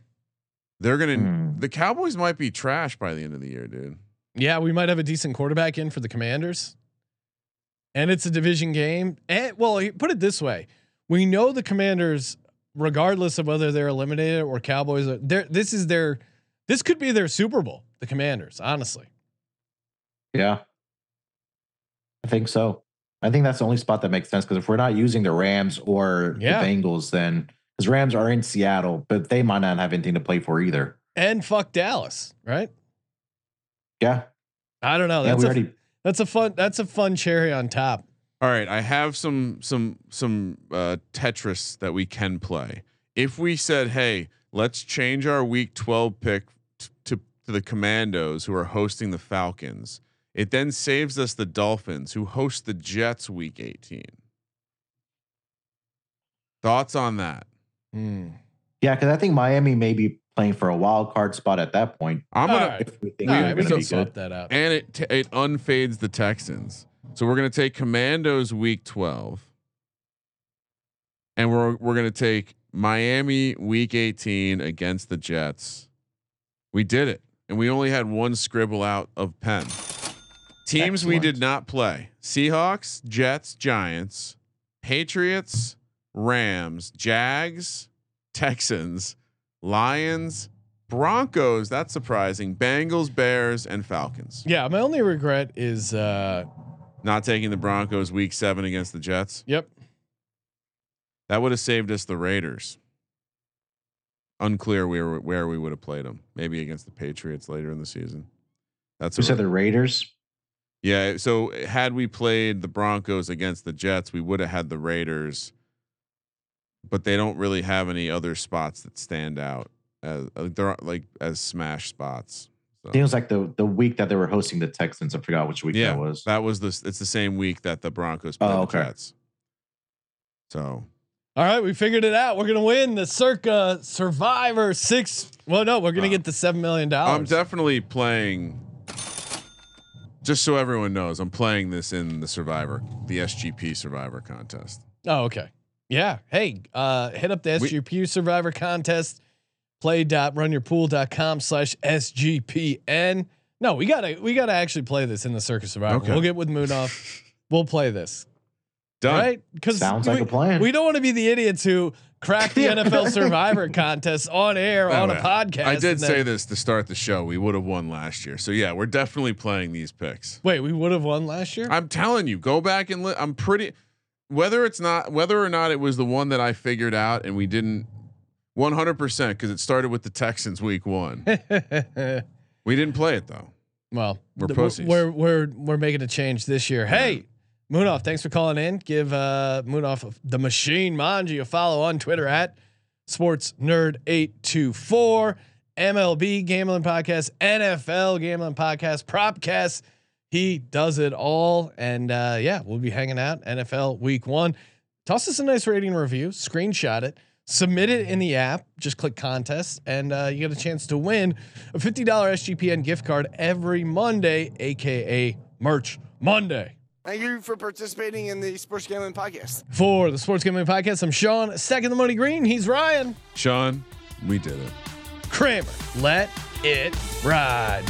They're gonna. Hmm. The Cowboys might be trash by the end of the year, dude. Yeah, we might have a decent quarterback in for the Commanders. And it's a division game. And well, put it this way. We know the Commanders regardless of whether they're eliminated or Cowboys are there this is their this could be their Super Bowl, the Commanders, honestly. Yeah. I think so. I think that's the only spot that makes sense because if we're not using the Rams or Yeah. the Bengals, then because Rams are in Seattle, but they might not have anything to play for either. And fuck Dallas, right? Yeah. I don't know. That's we a already that's a fun that's a fun cherry on top. All right, I have some some some uh, Tetris that we can play. If we said, "Hey, let's change our Week 12 pick t- to to the Commandos, who are hosting the Falcons," it then saves us the Dolphins, who host the Jets Week 18. Thoughts on that? Hmm. yeah, because I think Miami may be playing for a wild card spot at that point. I'm gonna right. If we think All they're we going to can be swap good. that out. and it t- it unfades the Texans. So we're gonna take Commandos Week 12, and we're we're gonna take Miami Week 18 against the Jets. We did it, and we only had one scribble out of pen. Teams we did not play: Seahawks, Jets, Giants, Patriots, Rams, Jags, Texans, Lions, Broncos. That's surprising. Bengals, Bears, and Falcons. Yeah, my only regret is uh Not taking the Broncos week seven against the Jets. yep. That would have saved us the Raiders. Unclear where where we would have played them. Maybe against the Patriots later in the season. That's You a said the Raiders. Yeah. So had we played the Broncos against the Jets, we would have had the Raiders. But they don't really have any other spots that stand out as uh, they're like as smash spots. So, I it was like the the week that they were hosting the Texans. I forgot which week yeah, that was. that was the. It's the same week that the Broncos played Oh, the okay. Jets. So All right, we figured it out. We're gonna win the Circa Survivor six. Well, no, we're gonna Wow. get the seven million dollars. I'm definitely playing. Just so everyone knows, I'm playing this in the Survivor, the SGP Survivor contest. Oh, okay. Yeah. Hey, uh, hit up the We- SGP Survivor contest. Play.runyourpool.com slash SGPN. No, we gotta we gotta actually play this in the Circa Survivor. Okay. We'll get with Munaf. we'll play this. Done. Right? Because Sounds like a plan. We don't want to be the idiots who crack the NFL Survivor contest on air By on a podcast. I did say this to start the show. We would have won last year. So yeah, we're definitely playing these picks. Wait, we would have won last year. I'm telling you, go back and li- I'm pretty whether it's not whether or not it was the one that I figured out and we didn't 100% because it started with the Texans week 1. we didn't play it though. Well, We're pussies. We're we're we're making a change this year. Hey, Munaf, thanks for calling in. Give uh Munaf the machine Manji a follow on Twitter at Sports Nerd eight two four MLB Gambling Podcast, NFL Gambling Podcast, Propcast. He does it all, and uh, yeah, we'll be hanging out NFL Week One. Toss us a nice rating review. Screenshot it. Submit it in the app. Just click contest, and uh, you get a chance to win a fifty dollar SGPN gift card every Monday, aka Merch Monday. Thank you for participating in the Sports Gambling Podcast. For the Sports Gambling Podcast, I'm Sean. Second the money green. He's Ryan Sean, we did it. Kramer. Let it ride.